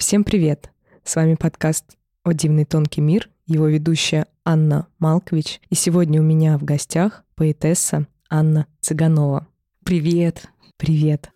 Всем привет! С вами подкаст «О дивный тонкий мир», его ведущая Анна Малкович. И сегодня у меня в гостях поэтесса Анна Цыганова. Привет! Привет!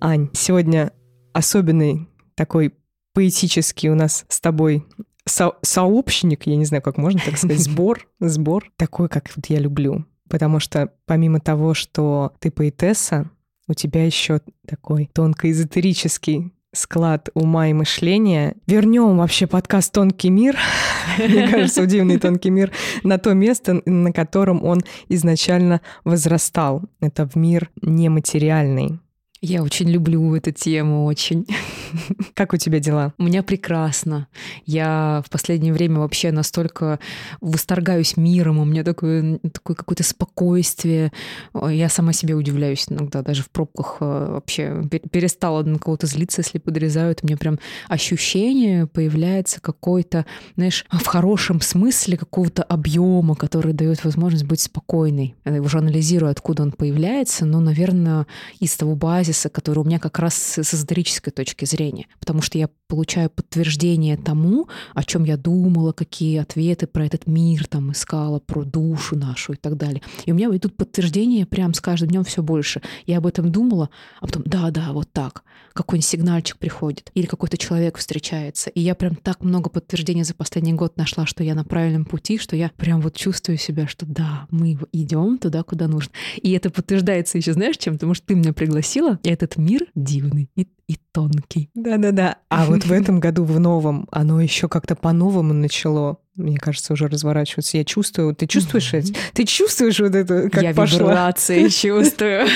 Ань, сегодня особенный такой поэтический у нас с тобой со- сообщник, я не знаю, как можно так сказать, сбор, сбор, такой, как вот я люблю. Потому что помимо того, что ты поэтесса, у тебя еще такой тонко-эзотерический склад ума и мышления. Вернем вообще подкаст «Тонкий мир», мне кажется, «Дивный тонкий мир», на то место, на котором он изначально возрастал. Это в мир нематериальный. Я очень люблю эту тему, очень. Как у тебя дела? У меня прекрасно. Я в последнее время вообще настолько восторгаюсь миром, у меня такое, такое какое-то спокойствие. Я сама себе удивляюсь иногда, даже в пробках э, вообще перестала на кого-то злиться, если подрезают. У меня прям ощущение появляется какой-то, знаешь, в хорошем смысле какого-то объема, который дает возможность быть спокойной. Я уже анализирую, откуда он появляется, но, наверное, из того базиса, тезиса, который у меня как раз с эзотерической точки зрения, потому что я получаю подтверждение тому, о чем я думала, какие ответы про этот мир там искала, про душу нашу и так далее. И у меня идут подтверждения прям с каждым днем все больше. Я об этом думала, а потом, да, да, вот так. Какой-нибудь сигнальчик приходит, или какой-то человек встречается. И я прям так много подтверждений за последний год нашла, что я на правильном пути, что я прям вот чувствую себя, что да, мы идем туда, куда нужно. И это подтверждается еще, знаешь, чем? Потому что ты меня пригласила, этот мир дивный и, и тонкий. Да-да-да. А вот в этом году в новом оно еще как-то по-новому начало мне кажется, уже разворачиваться. Я чувствую, ты чувствуешь это? Ты чувствуешь вот это, как Я пошла? вибрации чувствую.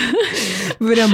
Прям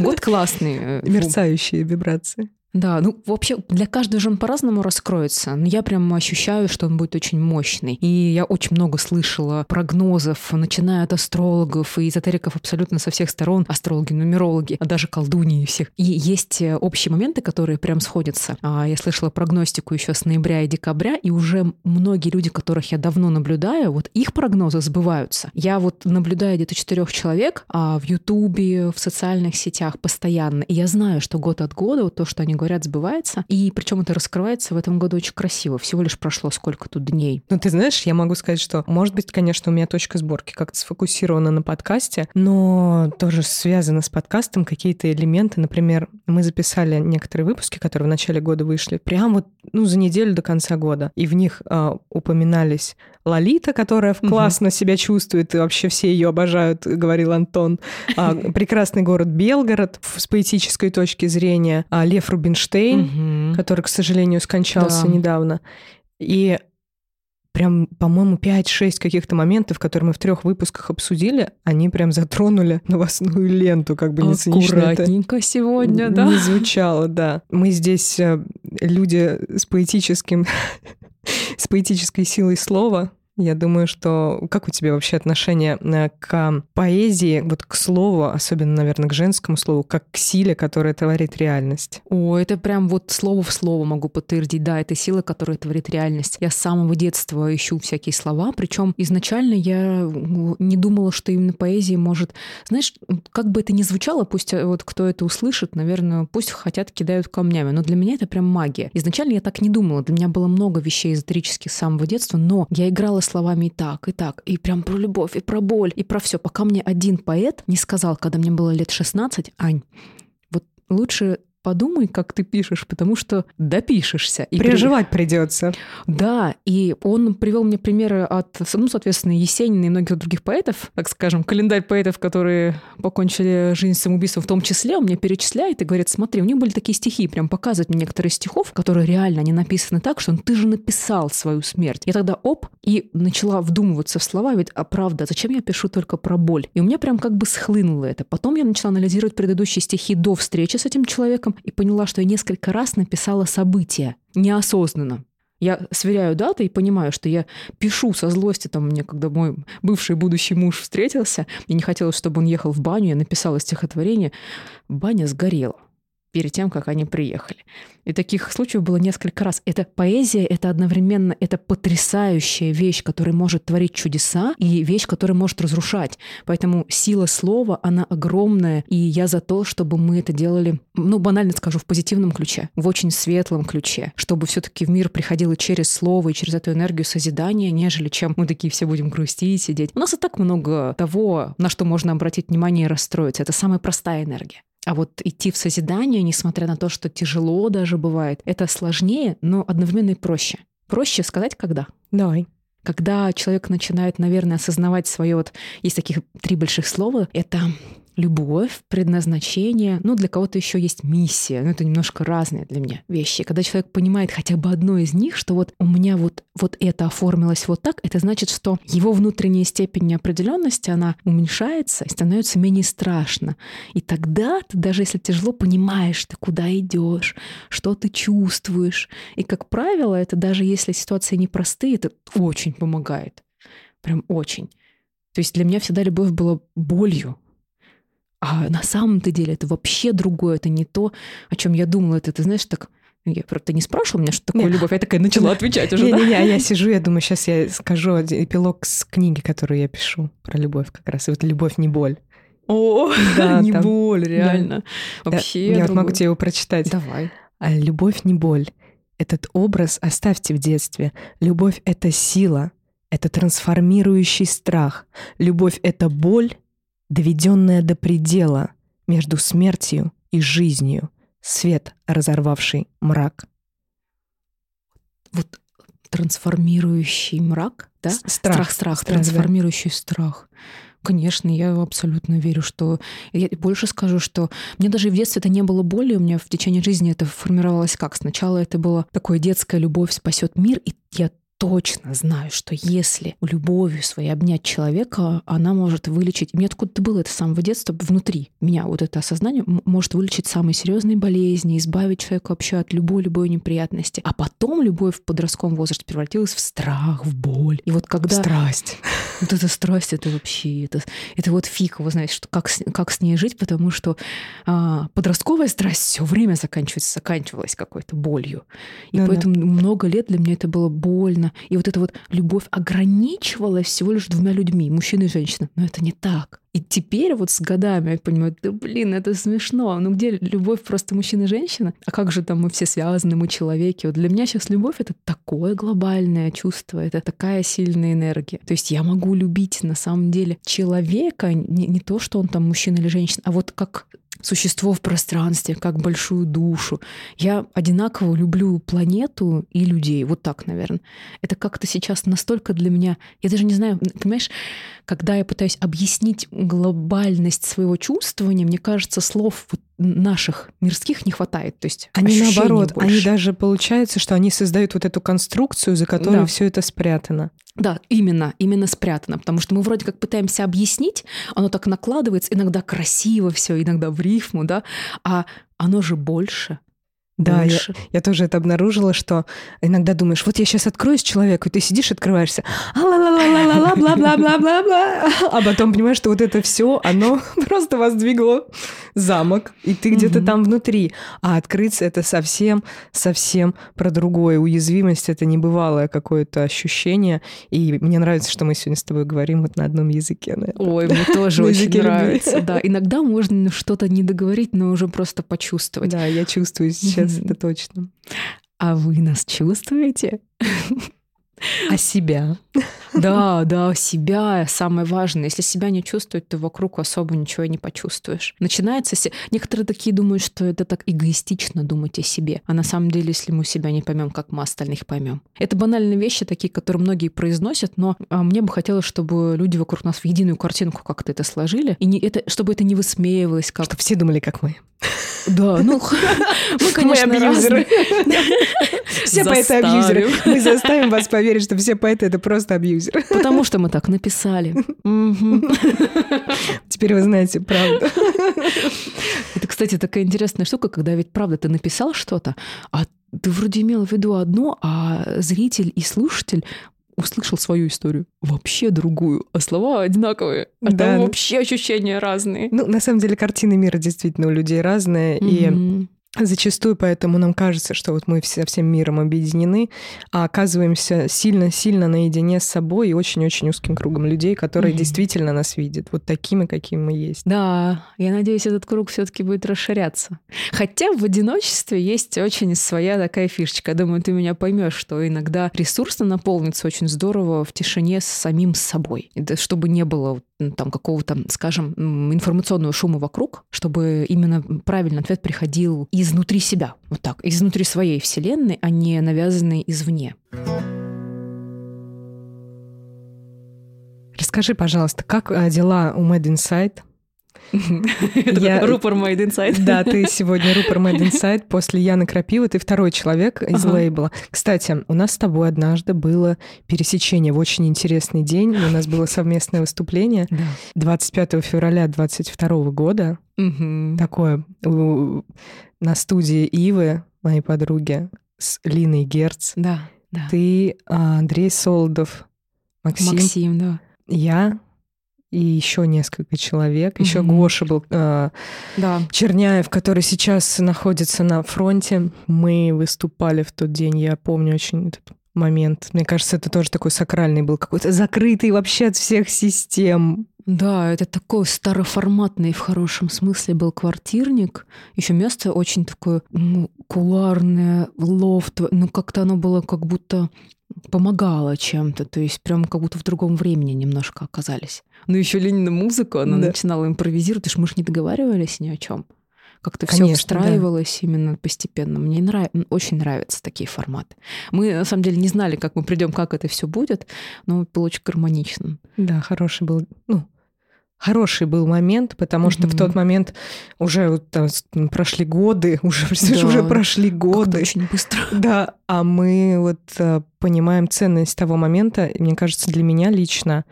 Год классный. э, мерцающие вибрации. Да, ну вообще для каждого же он по-разному раскроется. Но я прям ощущаю, что он будет очень мощный. И я очень много слышала прогнозов, начиная от астрологов и эзотериков абсолютно со всех сторон. Астрологи, нумерологи, а даже колдуньи всех. И есть э, общие моменты, которые прям сходятся. А, Я слышала прогностику еще с ноября и декабря, и уже многие люди, которых я давно наблюдаю, вот их прогнозы сбываются. Я вот наблюдаю где-то четырех человек а в Ютубе, в социальных сетях постоянно. И я знаю, что год от года вот то, что они говорят, сбывается. И причем это раскрывается в этом году очень красиво. Всего лишь прошло сколько тут дней. Ну, ты знаешь, я могу сказать, что, может быть, конечно, у меня точка сборки как-то сфокусирована на подкасте, но тоже связано с подкастом какие-то элементы. Например, мы записали некоторые выпуски, которые в начале года вышли, прям вот ну, за неделю до конца года. И в них э, упоминались Лолита, которая классно себя чувствует, и вообще все ее обожают, говорил Антон. А, прекрасный город Белгород с поэтической точки зрения. А, Лев Рубинштейн, Мгм. который, к сожалению, скончался Да. недавно. И прям, по-моему, 5-6 каких-то моментов, которые мы в трех выпусках обсудили, они прям затронули новостную ленту, как бы не цинично Аккуратненько сегодня, да? не звучало, да. Мы здесь э, люди с поэтическим, с поэтической силой слова. Я думаю, что как у тебя вообще отношение э, к поэзии, вот к слову, особенно, наверное, к женскому слову, как к силе, которая творит реальность? О, это прям вот слово в слово могу подтвердить. Да, это сила, которая творит реальность. Я с самого детства ищу всякие слова, причем изначально я не думала, что именно поэзия может... Знаешь, как бы это ни звучало, пусть э, вот кто это услышит, наверное, пусть хотят, кидают камнями, но для меня это прям магия. Изначально я так не думала. Для меня было много вещей эзотерических с самого детства, но я играла словами и так, и так, и прям про любовь, и про боль, и про все, пока мне один поэт не сказал, когда мне было лет 16, Ань, вот лучше подумай, как ты пишешь, потому что допишешься. И при- Переживать придется. Да, и он привел мне примеры от, ну, соответственно, Есенина и многих других поэтов, так скажем, календарь поэтов, которые покончили жизнь самоубийством в том числе, он мне перечисляет и говорит, смотри, у них были такие стихи, прям показывает мне некоторые стихов, которые реально, они написаны так, что ну, ты же написал свою смерть. Я тогда оп, и начала вдумываться в слова, ведь, а правда, зачем я пишу только про боль? И у меня прям как бы схлынуло это. Потом я начала анализировать предыдущие стихи до встречи с этим человеком и поняла, что я несколько раз написала события неосознанно. Я сверяю даты и понимаю, что я пишу со злости, там мне, когда мой бывший будущий муж встретился, мне не хотелось, чтобы он ехал в баню, я написала стихотворение «Баня сгорела». Перед тем, как они приехали. И таких случаев было несколько раз. Это поэзия, это одновременно, это потрясающая вещь, которая может творить чудеса, и вещь, которая может разрушать. Поэтому сила слова, она огромная, и я за то, чтобы мы это делали, ну, банально скажу, в позитивном ключе, в очень светлом ключе, чтобы все таки в мир приходило через слово и через эту энергию созидания, нежели чем мы такие все будем грустить, сидеть. У нас и так много того, на что можно обратить внимание и расстроиться. Это самая простая энергия. А вот идти в созидание, несмотря на то, что тяжело даже бывает, это сложнее, но одновременно и проще. Проще сказать, когда. Давай. Когда человек начинает, наверное, осознавать свое вот... Есть таких три больших слова. Это любовь, предназначение, ну, для кого-то еще есть миссия, но это немножко разные для меня вещи. Когда человек понимает хотя бы одно из них, что вот у меня вот, вот это оформилось вот так, это значит, что его внутренняя степень неопределенности, она уменьшается и становится менее страшно. И тогда ты, даже если тяжело, понимаешь, ты куда идешь, что ты чувствуешь. И, как правило, это даже если ситуации непростые, это очень помогает. Прям очень. То есть для меня всегда любовь была болью, а на самом-то деле это вообще другое, это не то, о чем я думала. Это, ты знаешь, так я, правда, не спрашивала меня, что такое не. любовь, я такая начала отвечать уже. Не-не-не, а я сижу, я думаю, сейчас я скажу эпилог с книги, которую я пишу про любовь как раз. И вот «Любовь не боль». О, да, не там, боль, реально. Да. Вообще. Я вот могу тебе его прочитать. Давай. А любовь не боль. Этот образ оставьте в детстве. Любовь — это сила, это трансформирующий страх. Любовь — это боль, доведенная до предела между смертью и жизнью, свет, разорвавший мрак. Вот трансформирующий мрак, да? Страх, страх, страх, страх трансформирующий да. страх. Конечно, я абсолютно верю, что... Я больше скажу, что мне даже в детстве это не было боли, у меня в течение жизни это формировалось как? Сначала это было такое детская любовь спасет мир, и я точно знаю, что если любовью своей обнять человека, она может вылечить. Мне откуда-то было это с самого детства внутри меня, вот это осознание может вылечить самые серьезные болезни, избавить человека вообще от любой любой неприятности. А потом любовь в подростковом возрасте превратилась в страх, в боль. И вот когда... Страсть. Вот эта страсть, это вообще, это, это вот фиг, вы знаете, что как, как с ней жить, потому что а, подростковая страсть все время заканчивается, заканчивалась какой-то болью. И ну, поэтому да. много лет для меня это было больно, женщина. И вот эта вот любовь ограничивалась всего лишь двумя людьми, мужчина и женщина. Но это не так. И теперь вот с годами я понимаю, да блин, это смешно. Ну где любовь просто мужчина и женщина? А как же там мы все связаны, мы человеки? Вот для меня сейчас любовь — это такое глобальное чувство, это такая сильная энергия. То есть я могу любить на самом деле человека, не, не то, что он там мужчина или женщина, а вот как существо в пространстве, как большую душу. Я одинаково люблю планету и людей. Вот так, наверное. Это как-то сейчас настолько для меня... Я даже не знаю, понимаешь, когда я пытаюсь объяснить глобальность своего чувствования, мне кажется, слов вот наших мирских не хватает. То есть они наоборот, больше. они даже получается, что они создают вот эту конструкцию, за которой да. все это спрятано. Да, именно, именно спрятано, потому что мы вроде как пытаемся объяснить, оно так накладывается, иногда красиво все, иногда в рифму, да, а оно же больше. Да, я, я тоже это обнаружила, что иногда думаешь, вот я сейчас откроюсь человеку, и ты сидишь, открываешься, бла-бла-бла-бла-бла-бла, а потом понимаешь, что вот это все, оно просто воздвигло замок, и ты где-то там внутри. А открыться это совсем, совсем про другое. Уязвимость — это небывалое какое-то ощущение, и мне нравится, что мы сегодня с тобой говорим вот на одном языке. Ой, мне тоже очень нравится. Да, иногда можно что-то не договорить, но уже просто почувствовать. Да, я чувствую сейчас Yes, это точно. А вы нас чувствуете? А себя? Да, да, себя самое важное. Если себя не чувствовать, то вокруг особо ничего и не почувствуешь. Начинается... Некоторые такие думают, что это так эгоистично думать о себе. А на самом деле, если мы себя не поймем, как мы остальных поймем. Это банальные вещи такие, которые многие произносят, но а, мне бы хотелось, чтобы люди вокруг нас в единую картинку как-то это сложили, и не, это, чтобы это не высмеивалось. Как... Чтобы все думали, как мы. Да, ну, мы, конечно, мы абьюзеры. Все поэты абьюзеры. Мы заставим вас поверить, что все поэты — это просто абьюзеры. Потому что мы так написали. Теперь вы знаете правду. Это, кстати, такая интересная штука, когда ведь правда ты написал что-то, а ты вроде имел в виду одно, а зритель и слушатель услышал свою историю, вообще другую, а слова одинаковые, а да. там вообще ощущения разные. Ну, на самом деле, картины мира действительно у людей разные, mm-hmm. и Зачастую поэтому нам кажется, что вот мы все всем миром объединены, а оказываемся сильно-сильно наедине с собой и очень-очень узким кругом людей, которые mm-hmm. действительно нас видят, вот такими, какими мы есть. Да, я надеюсь, этот круг все-таки будет расширяться. Хотя в одиночестве есть очень своя такая фишечка. Я думаю, ты меня поймешь, что иногда ресурсно наполнится очень здорово в тишине с самим собой, чтобы не было там какого-то, скажем, информационного шума вокруг, чтобы именно правильный ответ приходил изнутри себя, вот так, изнутри своей вселенной, а не навязанный извне. Расскажи, пожалуйста, как э, дела у Mad Inside? Я... Рупор Made Inside. Да, ты сегодня Рупор Made Inside. После Яны Крапивы ты второй человек из ага. лейбла. Кстати, у нас с тобой однажды было пересечение в очень интересный день. У нас было совместное выступление да. 25 февраля 22 года. Угу. Такое на студии Ивы, моей подруги, с Линой Герц. Да, да. Ты, а, Андрей Солдов, Максим. Максим, да. Я, и еще несколько человек. Еще mm-hmm. Гоша был э, да. Черняев, который сейчас находится на фронте. Мы выступали в тот день, я помню очень этот момент. Мне кажется, это тоже такой сакральный был, какой-то закрытый вообще от всех систем. Да, это такой староформатный в хорошем смысле был квартирник. Еще место очень такое ну, куларное, лофт. Ну, как-то оно было как будто помогало чем-то, то есть прям как будто в другом времени немножко оказались. Ну еще Ленина музыку, она да. начинала импровизировать, уж мы же не договаривались ни о чем. Как-то все встраивалось да. именно постепенно. Мне нрав... очень нравятся такие форматы. Мы на самом деле не знали, как мы придем, как это все будет, но было очень гармонично. Да, хороший был, ну, хороший был момент, потому что mm-hmm. в тот момент уже вот, там, прошли годы, уже, да. уже прошли годы. очень быстро. Да, а мы вот а, понимаем ценность того момента. И мне кажется, для меня лично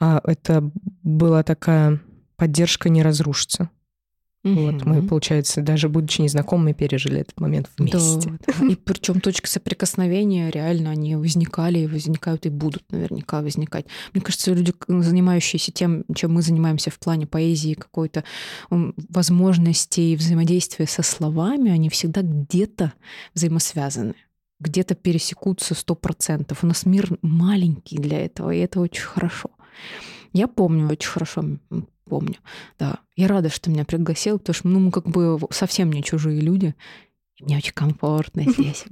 а, это была такая поддержка не разрушиться. Угу. Вот мы, получается, даже будучи незнакомыми, пережили этот момент вместе. Да, да. И причем точки соприкосновения реально они возникали и возникают и будут наверняка возникать. Мне кажется, люди, занимающиеся тем, чем мы занимаемся в плане поэзии, какой-то возможности взаимодействия со словами, они всегда где-то взаимосвязаны где-то пересекутся сто процентов. У нас мир маленький для этого, и это очень хорошо. Я помню очень хорошо помню. Да, я рада, что меня пригласил, потому что ну, мы как бы совсем не чужие люди. И мне очень комфортно здесь.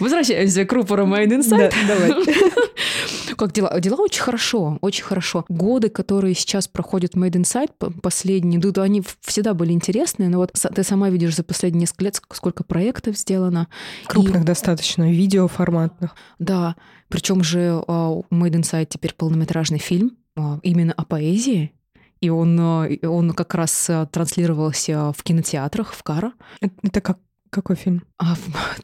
Возвращаемся к рупору Made Inside. Да, давай. Как дела? Дела очень хорошо, очень хорошо. Годы, которые сейчас проходят Made Inside, последние, да, они всегда были интересные, но вот ты сама видишь за последние несколько лет, сколько проектов сделано. Крупных и... достаточно, видеоформатных. Да, причем же uh, Made Inside теперь полнометражный фильм, а, именно о поэзии, и он, а, он как раз а, транслировался в кинотеатрах в Кара. Это как какой фильм? А,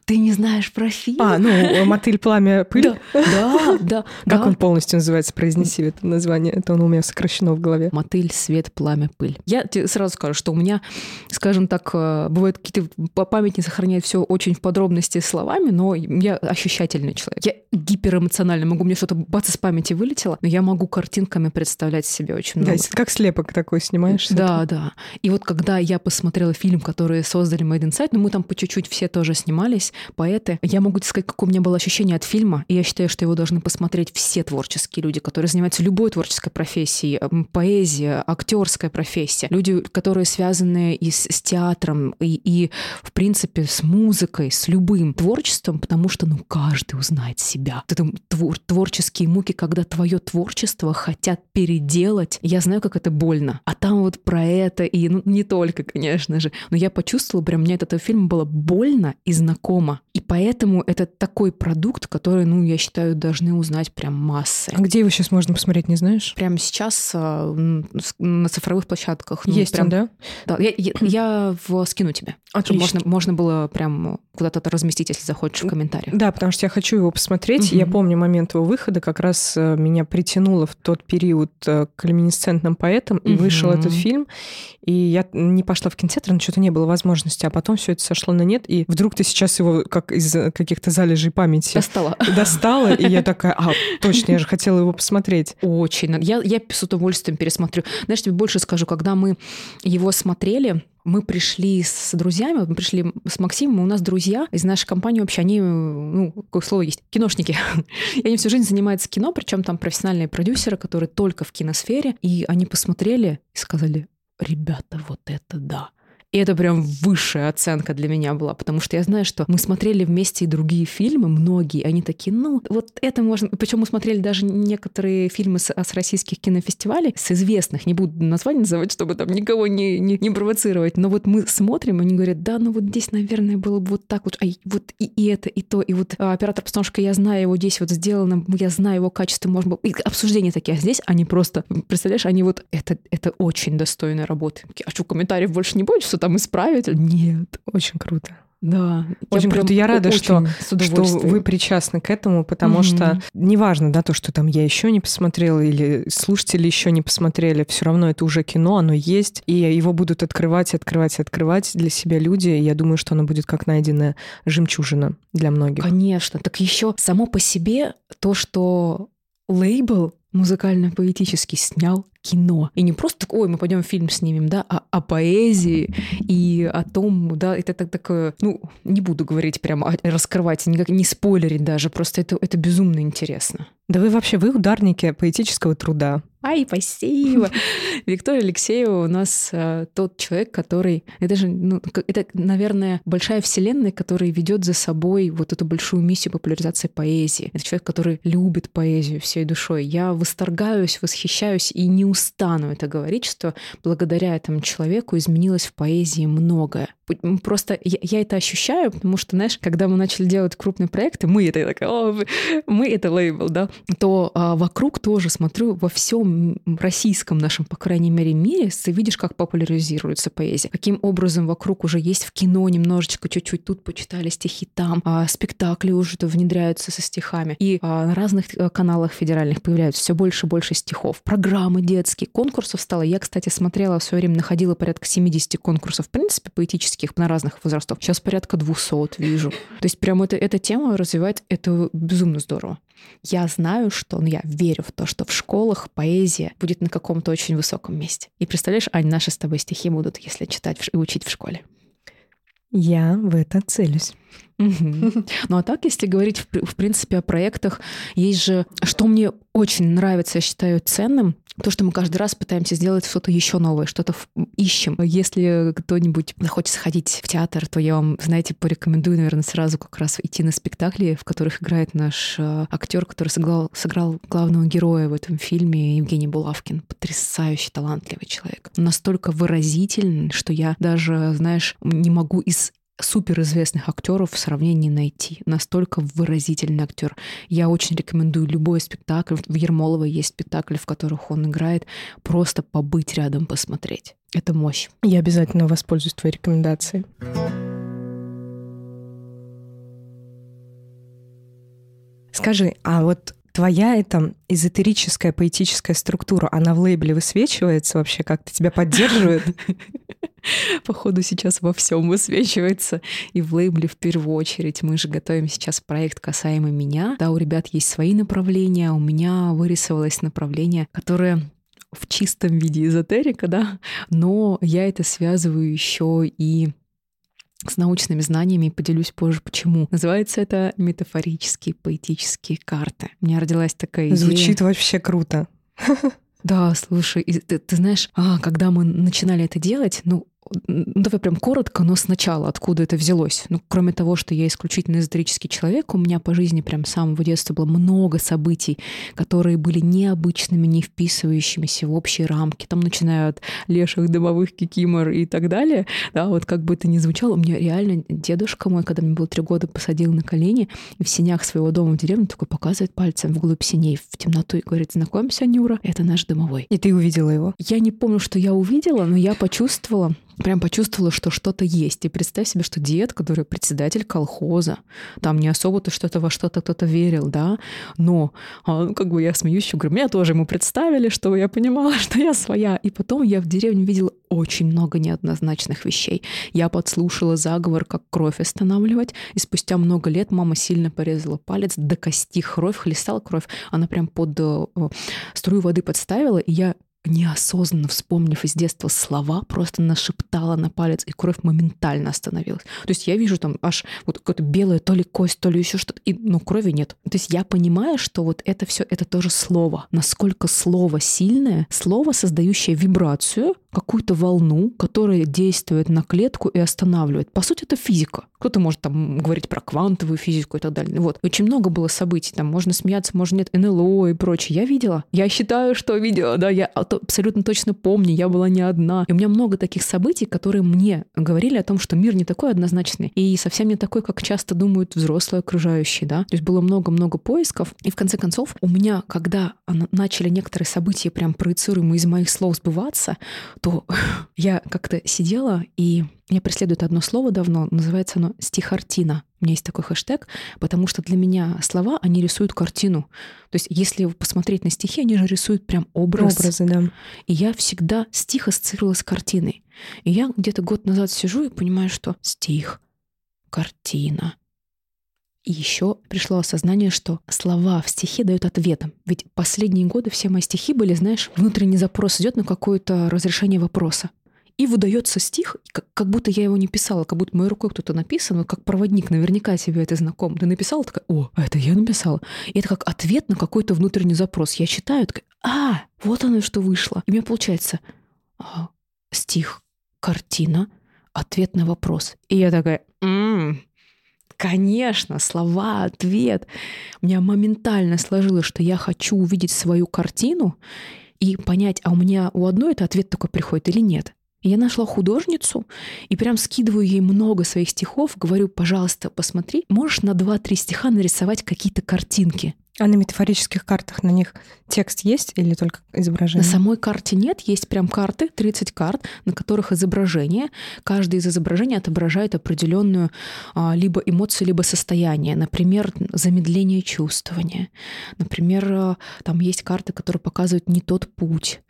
ты не знаешь про фильм? А, ну, «Мотыль, пламя, пыль». Да, да. Как он полностью называется? Произнеси это название. Это он у меня сокращено в голове. «Мотыль, свет, пламя, пыль». Я тебе сразу скажу, что у меня, скажем так, э, бывают какие-то... Память не сохраняет все очень в подробности словами, но я ощущательный человек. Я гиперэмоциональный. Могу мне что-то бац из памяти вылетело, но я могу картинками представлять себе очень много. Да, как слепок такой снимаешь. Да, да. И вот когда я посмотрела фильм, который создали Made Inside, ну мы там по чуть-чуть все тоже снимались, поэты. Я могу сказать, какое у меня было ощущение от фильма, и я считаю, что его должны посмотреть все творческие люди, которые занимаются любой творческой профессией, поэзия, актерская профессия, люди, которые связаны и с, с театром, и, и, в принципе, с музыкой, с любым творчеством, потому что, ну, каждый узнает себя. Это твор, творческие муки, когда твое творчество хотят переделать. Я знаю, как это больно. А там вот про это, и ну, не только, конечно же, но я почувствовала, прям мне от этого фильма было было больно и знакомо. И поэтому это такой продукт, который, ну, я считаю, должны узнать прям массы. А где его сейчас можно посмотреть, не знаешь? Прямо сейчас а, на цифровых площадках. Ну, Есть прям, он, да? Да, я, я, я в, скину тебе. Отлично. Можно, можно было прям куда-то разместить, если захочешь в комментариях. Да, потому что я хочу его посмотреть. Угу. Я помню момент его выхода, как раз э, меня притянуло в тот период э, к люминесцентным поэтам, и угу. вышел этот фильм. И я не пошла в кинотеатр, но что-то не было возможности, а потом все это сошло на нет, и вдруг ты сейчас его как из каких-то залежей памяти достала. Достала, и я такая, а, точно, я же хотела его посмотреть. Очень. Я, я с удовольствием пересмотрю. Знаешь, тебе больше скажу, когда мы его смотрели, мы пришли с друзьями, мы пришли с Максимом, у нас друзья из нашей компании вообще, они, ну, какое слово есть, киношники. и они всю жизнь занимаются кино, причем там профессиональные продюсеры, которые только в киносфере, и они посмотрели и сказали, ребята, вот это да. И это прям высшая оценка для меня была, потому что я знаю, что мы смотрели вместе и другие фильмы, многие, они такие, ну, вот это можно... Причем мы смотрели даже некоторые фильмы с, с российских кинофестивалей, с известных, не буду название называть, чтобы там никого не, не, не провоцировать, но вот мы смотрим, они говорят, да, ну вот здесь, наверное, было бы вот так вот, а вот и, и это, и то, и вот а, оператор-постановщика, я знаю его здесь вот сделано, я знаю его качество, может быть, и обсуждения такие, а здесь они просто, представляешь, они вот, это, это очень достойная работа. А что, комментариев больше не будет, что там исправить? Нет. Очень круто. Да, очень я круто. Я рада, что, что вы причастны к этому, потому mm-hmm. что неважно, да, то, что там я еще не посмотрела или слушатели еще не посмотрели, все равно это уже кино, оно есть, и его будут открывать, открывать, открывать для себя люди. И я думаю, что оно будет как найденная жемчужина для многих. Конечно. Так еще само по себе то, что лейбл музыкально-поэтический снял кино. И не просто ой, мы пойдем фильм снимем, да, а о поэзии и о том, да, это так такое, ну, не буду говорить прямо, раскрывать, никак не спойлерить даже, просто это, это безумно интересно. Да вы вообще, вы ударники поэтического труда. Ай, спасибо. Виктория Алексеева у нас э, тот человек, который... Это же, ну, это, наверное, большая вселенная, которая ведет за собой вот эту большую миссию популяризации поэзии. Это человек, который любит поэзию всей душой. Я восторгаюсь, восхищаюсь и не устану это говорить, что благодаря этому человеку изменилось в поэзии многое. Просто я, я это ощущаю, потому что, знаешь, когда мы начали делать крупные проекты, мы это такая, О, мы это лейбл, да, то а, вокруг тоже смотрю во всем российском нашем, по крайней мере, мире, ты видишь, как популяризируется поэзия, каким образом вокруг уже есть в кино немножечко, чуть-чуть тут почитали стихи там, а, спектакли уже внедряются со стихами, и а, на разных э, каналах федеральных появляются все больше и больше стихов, программы детские, конкурсов стало. Я, кстати, смотрела в свое время, находила порядка 70 конкурсов, в принципе, поэтических на разных возрастов. Сейчас порядка 200 вижу. То есть прям это, эта тема развивает, это безумно здорово. Я знаю, что, ну, я верю в то, что в школах поэзия будет на каком-то очень высоком месте. И представляешь, Ань, наши с тобой стихи будут, если читать и учить в школе. Я в это целюсь. Ну а так, если говорить в, в принципе о проектах, есть же, что мне очень нравится, я считаю ценным, то, что мы каждый раз пытаемся сделать что-то еще новое, что-то ищем. Если кто-нибудь хочет сходить в театр, то я вам, знаете, порекомендую, наверное, сразу как раз идти на спектакли, в которых играет наш э, актер, который сыграл, сыграл главного героя в этом фильме, Евгений Булавкин. Потрясающий, талантливый человек. Настолько выразительный, что я даже, знаешь, не могу из суперизвестных актеров в сравнении найти. Настолько выразительный актер. Я очень рекомендую любой спектакль. В Ермолова есть спектакли, в которых он играет. Просто побыть рядом, посмотреть. Это мощь. Я обязательно воспользуюсь твоей рекомендацией. Скажи, а вот твоя эта эзотерическая, поэтическая структура, она в лейбле высвечивается вообще как-то? Тебя поддерживает? походу, сейчас во всем высвечивается. И в лейбле в первую очередь. Мы же готовим сейчас проект касаемо меня. Да, у ребят есть свои направления, у меня вырисовалось направление, которое в чистом виде эзотерика, да, но я это связываю еще и с научными знаниями и поделюсь позже, почему. Называется это метафорические поэтические карты. У меня родилась такая идея. Звучит вообще круто. Да, слушай, ты, ты знаешь, а, когда мы начинали это делать, ну, ну, давай прям коротко, но сначала, откуда это взялось. Ну, кроме того, что я исключительно эзотерический человек, у меня по жизни прям с самого детства было много событий, которые были необычными, не вписывающимися в общие рамки. Там, начиная от леших, дымовых, кикимор и так далее. Да, вот как бы это ни звучало, у меня реально дедушка мой, когда мне было три года, посадил на колени и в синях своего дома в деревне такой показывает пальцем вглубь синей в темноту и говорит, знакомься, Нюра, это наш дымовой. И ты увидела его? Я не помню, что я увидела, но я почувствовала, прям почувствовала, что что-то есть. И представь себе, что дед, который председатель колхоза, там не особо-то что-то во что-то кто-то верил, да, но а, ну, как бы я смеюсь, говорю, меня тоже ему представили, что я понимала, что я своя. И потом я в деревне видела очень много неоднозначных вещей. Я подслушала заговор, как кровь останавливать, и спустя много лет мама сильно порезала палец, до кости кровь, хлестала кровь, она прям под э, струю воды подставила, и я неосознанно вспомнив из детства слова, просто нашептала на палец, и кровь моментально остановилась. То есть я вижу там аж вот какое-то белое, то ли кость, то ли еще что-то, и, но крови нет. То есть я понимаю, что вот это все, это тоже слово. Насколько слово сильное, слово, создающее вибрацию, какую-то волну, которая действует на клетку и останавливает. По сути, это физика. Кто-то может там говорить про квантовую физику и так далее. Вот. Очень много было событий. Там можно смеяться, можно нет, НЛО и прочее. Я видела. Я считаю, что видела, да, я абсолютно точно помню, я была не одна. И у меня много таких событий, которые мне говорили о том, что мир не такой однозначный и совсем не такой, как часто думают взрослые окружающие, да. То есть было много-много поисков. И в конце концов у меня, когда начали некоторые события прям проецируемые из моих слов сбываться, то я как-то сидела и меня преследует одно слово давно, называется оно стихартина. У меня есть такой хэштег, потому что для меня слова, они рисуют картину. То есть если посмотреть на стихи, они же рисуют прям образ. Образы, да. И я всегда стих ассоциировала с картиной. И я где-то год назад сижу и понимаю, что стих, картина. И еще пришло осознание, что слова в стихе дают ответом. Ведь последние годы все мои стихи были, знаешь, внутренний запрос идет на какое-то разрешение вопроса и выдается стих, как, будто я его не писала, как будто моей рукой кто-то написан, вот как проводник, наверняка тебе это знаком. Ты написала, такая, о, а это я написала. И это как ответ на какой-то внутренний запрос. Я читаю, такая, а, вот оно что вышло. И у меня получается а, стих, картина, ответ на вопрос. И я такая, м-м, Конечно, слова, ответ. У меня моментально сложилось, что я хочу увидеть свою картину и понять, а у меня у одной это ответ такой приходит или нет. И я нашла художницу и прям скидываю ей много своих стихов, говорю, пожалуйста, посмотри, можешь на 2-3 стиха нарисовать какие-то картинки. А на метафорических картах на них текст есть или только изображение? На самой карте нет, есть прям карты, 30 карт, на которых изображение. Каждое из изображений отображает определенную а, либо эмоцию, либо состояние. Например, замедление чувствования. Например, а, там есть карты, которые показывают не тот путь.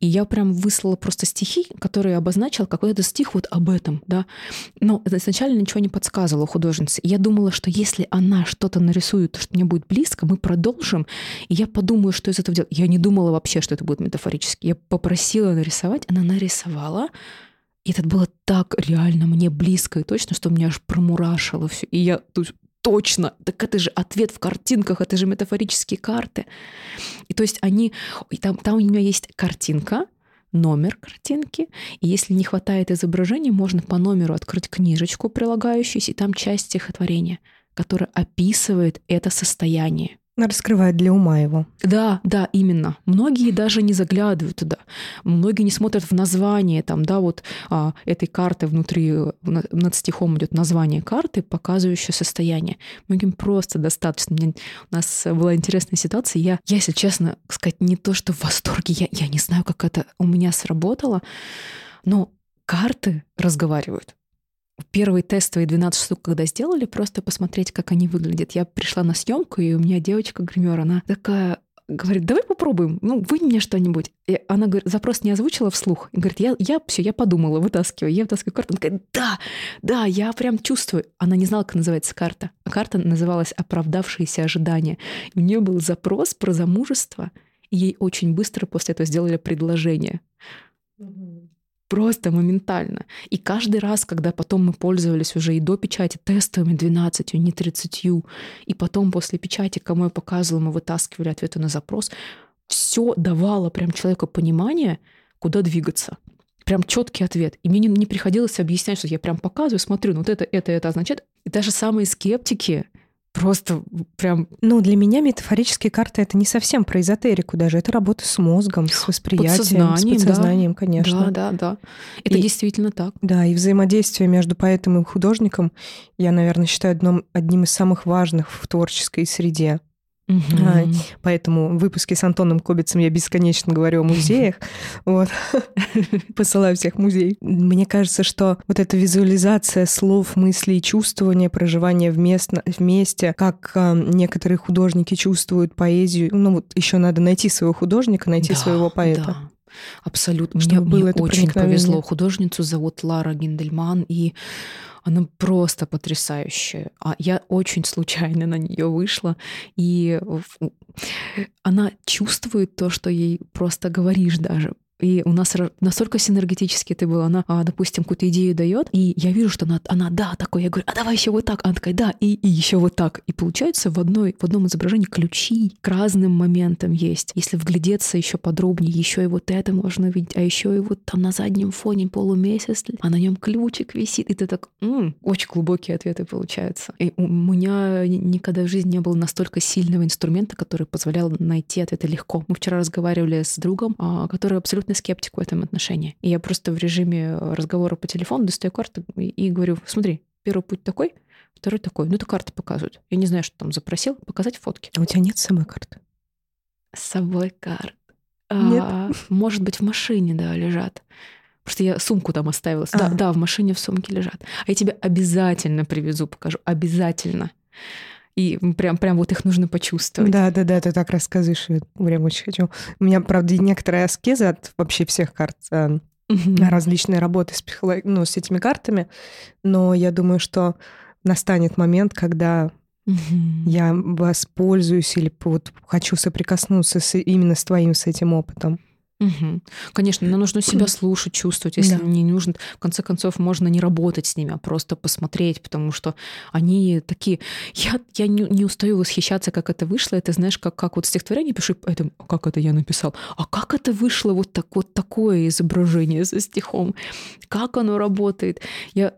И я прям выслала просто стихи, которые обозначил какой-то стих вот об этом, да. Но изначально ничего не подсказывала художнице. Я думала, что если она что-то нарисует, что мне будет близко, мы продолжим, и я подумаю, что из этого делать. Я не думала вообще, что это будет метафорически. Я попросила нарисовать, она нарисовала, и это было так реально мне близко и точно, что меня аж промурашило все. И я тут точно, так это же ответ в картинках, это же метафорические карты. И то есть они, и там, там у меня есть картинка, номер картинки, и если не хватает изображения, можно по номеру открыть книжечку прилагающуюся, и там часть стихотворения, которая описывает это состояние. Раскрывает для ума его. Да, да, именно. Многие даже не заглядывают туда. Многие не смотрят в название там, да, вот а, этой карты внутри, над стихом идет название карты, показывающее состояние. Многим просто достаточно. У, у нас была интересная ситуация. Я, я, если честно сказать, не то, что в восторге, я, я не знаю, как это у меня сработало, но карты разговаривают первые тестовые 12 штук, когда сделали, просто посмотреть, как они выглядят. Я пришла на съемку, и у меня девочка-гример, она такая говорит, давай попробуем, ну, вынь мне что-нибудь. И она говорит, запрос не озвучила вслух. И говорит, я, я все, я подумала, вытаскиваю. Я вытаскиваю карту. Она говорит, да, да, я прям чувствую. Она не знала, как называется карта. А карта называлась «Оправдавшиеся ожидания». И у нее был запрос про замужество, и ей очень быстро после этого сделали предложение. Угу просто моментально. И каждый раз, когда потом мы пользовались уже и до печати тестовыми 12, не 30, и потом после печати, кому я показывала, мы вытаскивали ответы на запрос, все давало прям человеку понимание, куда двигаться. Прям четкий ответ. И мне не, не приходилось объяснять, что я прям показываю, смотрю, ну вот это, это, это означает. И даже самые скептики, просто прям... Ну, для меня метафорические карты — это не совсем про эзотерику даже. Это работа с мозгом, с восприятием, с подсознанием, да. конечно. Да, да, да. Это и, действительно так. Да, и взаимодействие между поэтом и художником, я, наверное, считаю одном, одним из самых важных в творческой среде. Угу. А, поэтому в выпуске с Антоном Кобицем я бесконечно говорю о музеях. Вот. Посылаю всех в музей. Мне кажется, что вот эта визуализация слов, мыслей, чувствования, проживания вместе, вместе как э, некоторые художники чувствуют поэзию. Ну вот еще надо найти своего художника, найти да, своего поэта. Да. Абсолютно. Чтобы мне, было мне очень повезло. Художницу зовут Лара Гиндельман, и она просто потрясающая. А я очень случайно на нее вышла, и она чувствует то, что ей просто говоришь даже. И у нас настолько синергетически ты была, она, а, допустим, какую-то идею дает, и я вижу, что она, она да, такой, я говорю, а давай еще вот так, она такая, да, и, и еще вот так. И получается в, одной, в одном изображении ключи к разным моментам есть. Если вглядеться еще подробнее, еще и вот это можно увидеть, а еще и вот там на заднем фоне полумесяц, а на нем ключик висит, и ты так, м-м, очень глубокие ответы получаются. И у меня никогда в жизни не было настолько сильного инструмента, который позволял найти ответы легко. Мы вчера разговаривали с другом, а, который абсолютно абсолютный скептик в этом отношении. И я просто в режиме разговора по телефону достаю карту и говорю, смотри, первый путь такой, второй такой. Ну, это карты показывают. Я не знаю, что там запросил. Показать фотки. А у тебя нет с собой карты? С собой карт. Нет? А, может быть, в машине, да, лежат. Просто я сумку там оставила. Да, А. да, в машине в сумке лежат. А я тебе обязательно привезу, покажу. Обязательно. И прям, прям вот их нужно почувствовать. Да, да, да, ты так рассказываешь, я прям очень хочу. У меня, правда, некоторая аскеза от вообще всех карт, э, Мгм. различные работы с, психолог... ну, с этими картами, но я думаю, что настанет момент, когда я воспользуюсь или вот хочу соприкоснуться с, именно с твоим, с этим опытом. Мгм. Конечно, но нужно себя слушать, чувствовать. Если Да. не нужно, в конце концов, можно не работать с ними, а просто посмотреть, потому что они такие... Я, я не, не устаю восхищаться, как это вышло. Это, знаешь, как, как вот стихотворение пишу, это, «А как это я написал? А как это вышло вот, так, вот такое изображение со стихом? Как оно работает? Я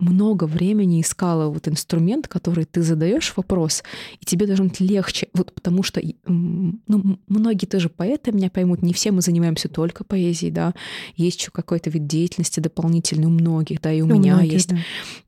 много времени искала вот инструмент, который ты задаешь вопрос, и тебе должно быть легче, вот потому что ну, многие тоже поэты меня поймут, не все мы занимаемся только поэзией, да, есть еще какой-то вид деятельности дополнительный у многих, да, и у Ну, меня многие, есть. да.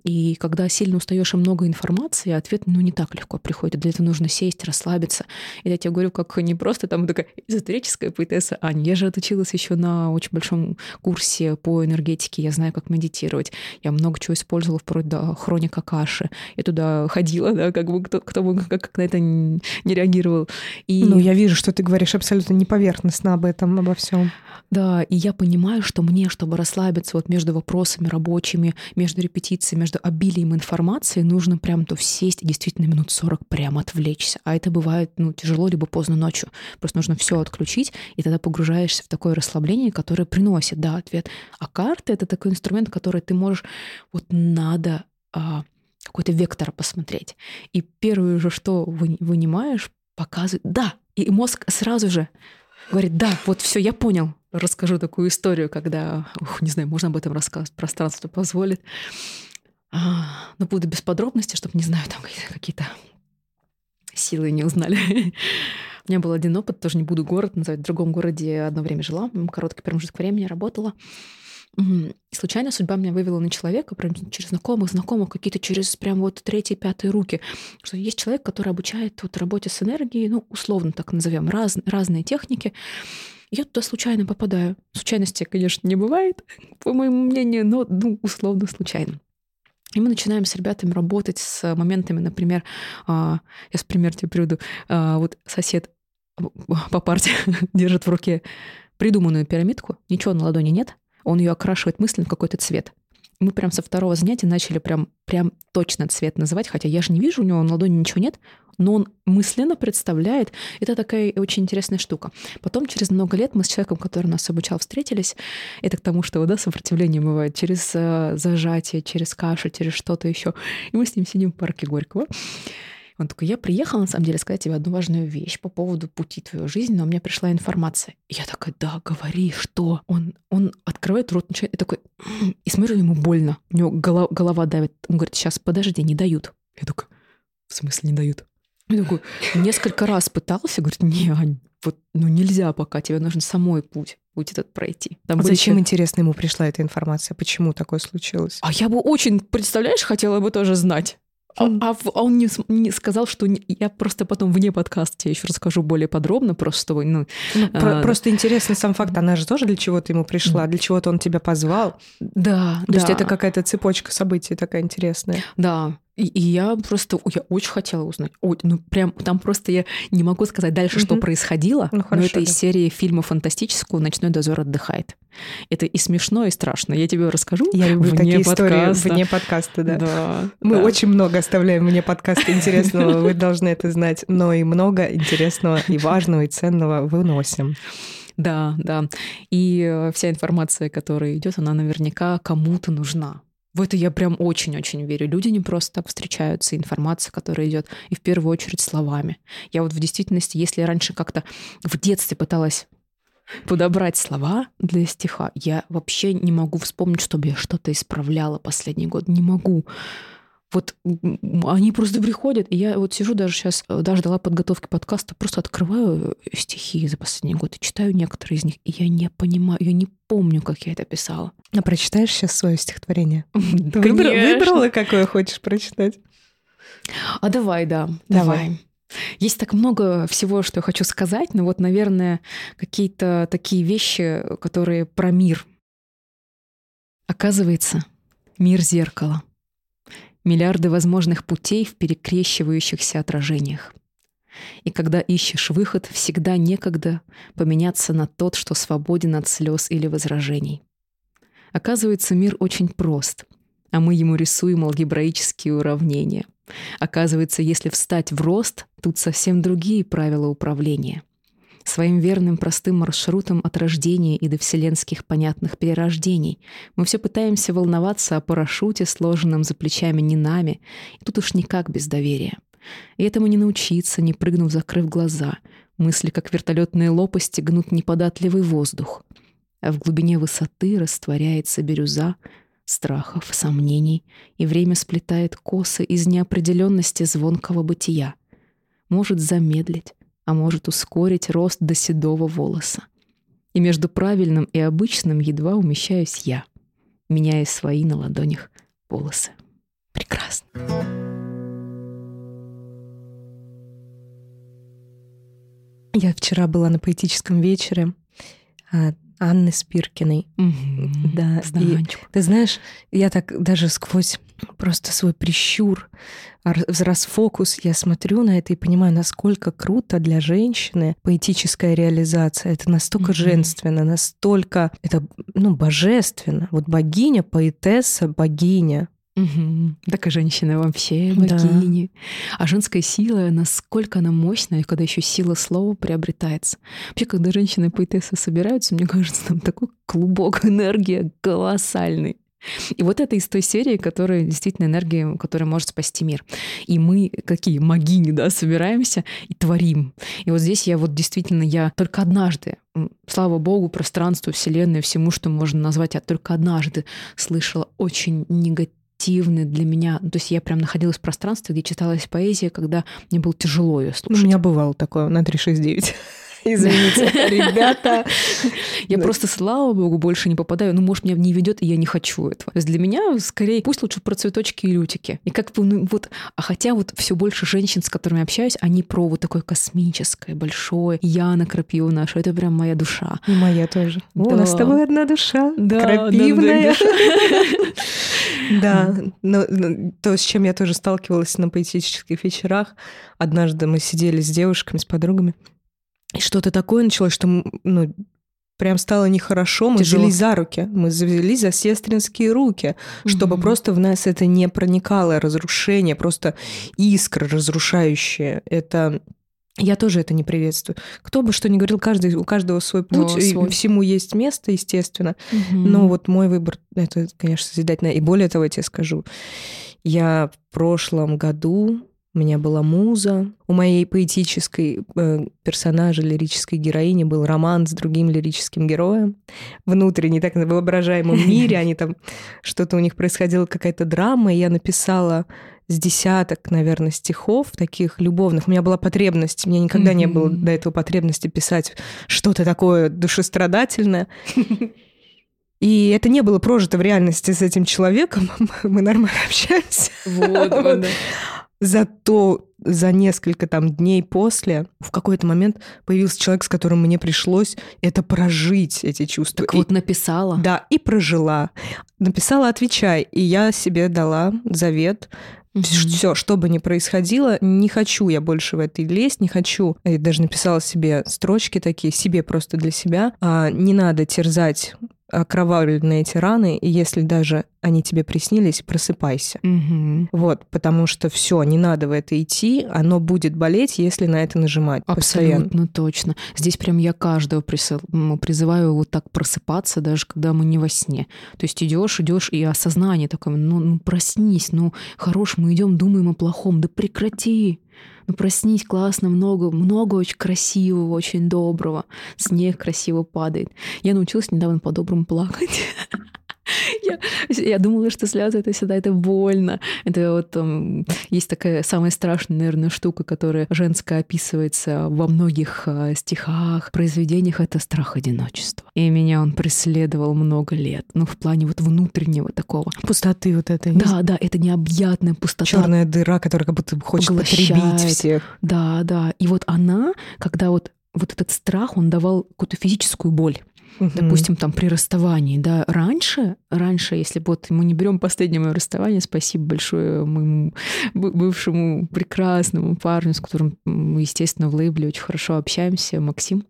И когда сильно устаешь и много информации, ответ, ну, не так легко приходит. Для этого нужно сесть, расслабиться. И я тебе говорю, как не просто там такая эзотерическая поэтесса Аня. Я же отучилась еще на очень большом курсе по энергетике. Я знаю, как медитировать. Я много чего использовала, вплоть до хроника каши. Я туда ходила, да, как бы кто, кто бы как, как на это не реагировал. И... Ну, я вижу, что ты говоришь абсолютно неповерхностно об этом, обо всем. Да, и я понимаю, что мне, чтобы расслабиться вот между вопросами рабочими, между репетициями, между обилием информации, нужно прям то сесть и действительно минут 40 прям отвлечься. А это бывает ну, тяжело, либо поздно ночью. Просто нужно все отключить, и тогда погружаешься в такое расслабление, которое приносит, да, ответ. А карты — это такой инструмент, который ты можешь... Вот надо а, какой-то вектор посмотреть. И первое же, что вы, вынимаешь, показывает... Да! И мозг сразу же говорит, да, вот все, я понял. Расскажу такую историю, когда, ух, не знаю, можно об этом рассказать, пространство позволит. А, но буду без подробностей, чтобы, не знаю, там какие- какие-то силы не узнали. У меня был один опыт, тоже не буду город называть, в другом городе одно время жила, короткий промежуток времени работала. И случайно судьба меня вывела на человека, прям через знакомых, знакомых, какие-то через прям вот третьи, пятые руки. Что есть человек, который обучает вот работе с энергией, ну, условно так назовем, раз, разные техники. Я туда случайно попадаю. Случайности, конечно, не бывает, по моему мнению, но ну, условно случайно. И мы начинаем с ребятами работать с моментами, например, а, я с пример тебе приведу. А, Вот сосед по парте держит в руке придуманную пирамидку, ничего на ладони нет, он ее окрашивает мысленно в какой-то цвет. Мы прям со второго занятия начали прям, прям точно цвет называть, хотя я же не вижу, у него на ладони ничего нет, но он мысленно представляет. Это такая очень интересная штука. Потом, через много лет, мы с человеком, который нас обучал, встретились. Это к тому, что да, сопротивление бывает через э, зажатие, через кашель, через что-то еще. И мы с ним сидим в парке Горького. Он такой, я приехал, на самом деле, сказать тебе одну важную вещь по поводу пути твоей жизни, но у меня пришла информация. И я такая, да, говори, что? Он, он открывает рот, начинает, и такой, и смотрю, ему больно. У него голова, голова давит. Он говорит, сейчас, подожди, не дают. Я такая, в смысле не дают? Я такой, несколько раз пытался, говорит, не, Ань, вот, ну нельзя пока, тебе нужно самой путь, путь этот пройти. Там А зачем, еще- интересно, ему пришла эта информация? Почему такое случилось? А я бы очень, представляешь, хотела бы тоже знать. А, а а он не, не сказал, что не- я просто потом вне подкаста тебе еще расскажу более подробно, просто чтобы, ну, Ну, про- А, просто интересный сам факт. Она же тоже для чего-то ему пришла, для чего-то он тебя позвал. да, То есть да, это какая-то цепочка событий такая интересная. да. И, и я просто, я очень хотела узнать. Ой, ну прям там просто я не могу сказать дальше, что Мгм. происходило, Ну, но хорошо, это из да. серии фильма фантастического «Ночной дозор отдыхает». Это и смешно, и страшно. Я тебе расскажу Я люблю вне такие истории подкаста. вне подкаста, да. Да, Мы да. очень много оставляем вне подкаста интересного, вы должны это знать, но и много интересного и важного и ценного выносим. Да, да. И э, вся информация, которая идет, она наверняка кому-то нужна. В это я прям очень-очень верю. Люди не просто так встречаются, информация, которая идет, и в первую очередь словами. Я вот в действительности, если я раньше как-то в детстве пыталась подобрать слова для стиха, я вообще не могу вспомнить, чтобы я что-то исправляла последний год. Не могу. Вот они просто приходят, и я вот сижу даже сейчас, э, даже дала подготовки подкаста, просто открываю э, стихи за последний год и читаю некоторые из них, и я не понимаю, я не помню, как я это писала. А прочитаешь сейчас свое стихотворение? Выбрала, какое хочешь прочитать? А давай, да, давай. Есть так много всего, что я хочу сказать, но вот, наверное, какие-то такие вещи, которые про мир. Оказывается, мир зеркало — миллиарды возможных путей в перекрещивающихся отражениях. И когда ищешь выход, всегда некогда поменяться на тот, что свободен от слез или возражений. Оказывается, мир очень прост, а мы ему рисуем алгебраические уравнения. Оказывается, если встать в рост, тут совсем другие правила управления — своим верным простым маршрутом от рождения и до вселенских понятных перерождений. Мы все пытаемся волноваться о парашюте, сложенном за плечами не нами, и тут уж никак без доверия. И этому не научиться, не прыгнув, закрыв глаза. Мысли, как вертолетные лопасти, гнут неподатливый воздух. А в глубине высоты растворяется бирюза, страхов, сомнений, и время сплетает косы из неопределенности звонкого бытия. Может замедлить, а может ускорить рост до седого волоса. И между правильным и обычным едва умещаюсь я, меняя свои на ладонях волосы. Прекрасно. Я вчера была на поэтическом вечере а, Анны Спиркиной. Угу, да, и, ты знаешь, я так даже сквозь просто свой прищур расфокус, я смотрю на это и понимаю, насколько круто для женщины поэтическая реализация. Это настолько mm-hmm. женственно, настолько это ну, божественно. Вот богиня, поэтесса, богиня. Угу. Так и женщина вообще богини. Да. А женская сила, насколько она мощная, когда еще сила слова приобретается. Вообще, когда женщины поэтессы собираются, мне кажется, там такой клубок энергии колоссальный. И вот это из той серии, которая действительно энергия, которая может спасти мир. И мы, какие магини, да, собираемся и творим. И вот здесь я вот действительно, я только однажды, слава богу, пространству, вселенной, всему, что можно назвать, я только однажды слышала очень негативный для меня. То есть я прям находилась в пространстве, где читалась поэзия, когда мне было тяжело ее слушать. У меня бывало такое на 369. Извините, ребята. Я просто, слава богу, больше не попадаю. Ну, может, меня не ведет, и я не хочу этого. То есть для меня скорее пусть лучше про цветочки и лютики. И как бы, ну, вот, а хотя вот все больше женщин, с которыми общаюсь, они про вот такое космическое, большое. Яна Крапива наша, это прям моя душа. И моя тоже. Да. у нас с тобой одна душа. Да, крапивная. Да, но, то, с чем я тоже сталкивалась на поэтических вечерах. Однажды мы сидели с девушками, с подругами, и что-то такое началось, что ну, прям стало нехорошо. Мы Тяжело. взялись за руки. Мы взялись за сестринские руки, чтобы угу. просто в нас это не проникало, разрушение, просто искра разрушающая. Это я тоже это не приветствую. Кто бы что ни говорил, каждый, у каждого свой путь, О, свой. и всему есть место, естественно. Угу. Но вот мой выбор это, конечно, созидательно. И более того, я тебе скажу, я в прошлом году у меня была муза. У моей поэтической э, персонажа, лирической героини был роман с другим лирическим героем. Внутренне, так в воображаемом мире. Они там, что-то у них происходила какая-то драма, и я написала с десяток, наверное, стихов таких любовных. У меня была потребность, у меня никогда mm-hmm. не было до этого потребности писать что-то такое душестрадательное. И это не было прожито в реальности с этим человеком. Мы нормально общаемся. Вот, вот. Зато за несколько там дней после в какой-то момент появился человек, с которым мне пришлось это прожить, эти чувства. Так и, вот написала. Да, и прожила. Написала «Отвечай», и я себе дала завет Угу. Все, что бы ни происходило, не хочу я больше в этой лезть, не хочу. Я даже написала себе строчки такие, себе просто для себя. А, не надо терзать окровавлены эти раны, и если даже они тебе приснились, просыпайся. Мгм. Вот, потому что все, не надо в это идти, оно будет болеть, если на это нажимать постоянно. Абсолютно точно. Здесь прям я каждого призываю вот так просыпаться, даже когда мы не во сне. То есть идешь, идешь, и осознание такое, ну, ну проснись, ну хорош, мы идем, думаем о плохом, да прекрати. Ну проснись, классно, много, много очень красивого, очень доброго. Снег красиво падает. Я научилась недавно по-доброму плакать. Я, я думала, что слезы это всегда это больно. Это вот там, есть такая самая страшная, наверное, штука, которая женская описывается во многих а, стихах, произведениях. Это страх одиночества. И меня он преследовал много лет. Ну, в плане вот внутреннего такого. Пустоты вот этой. Да, да, это необъятная пустота. Черная дыра, которая как будто хочет потребить всех. Да, да. И вот она, когда вот вот этот страх, он давал какую-то физическую боль. Мгм. Допустим, там при расставании, да, раньше, раньше, если вот мы не берем последнее мое расставание, спасибо большое моему бы- бывшему прекрасному парню, с которым мы, естественно, в лейбле очень хорошо общаемся, Максим.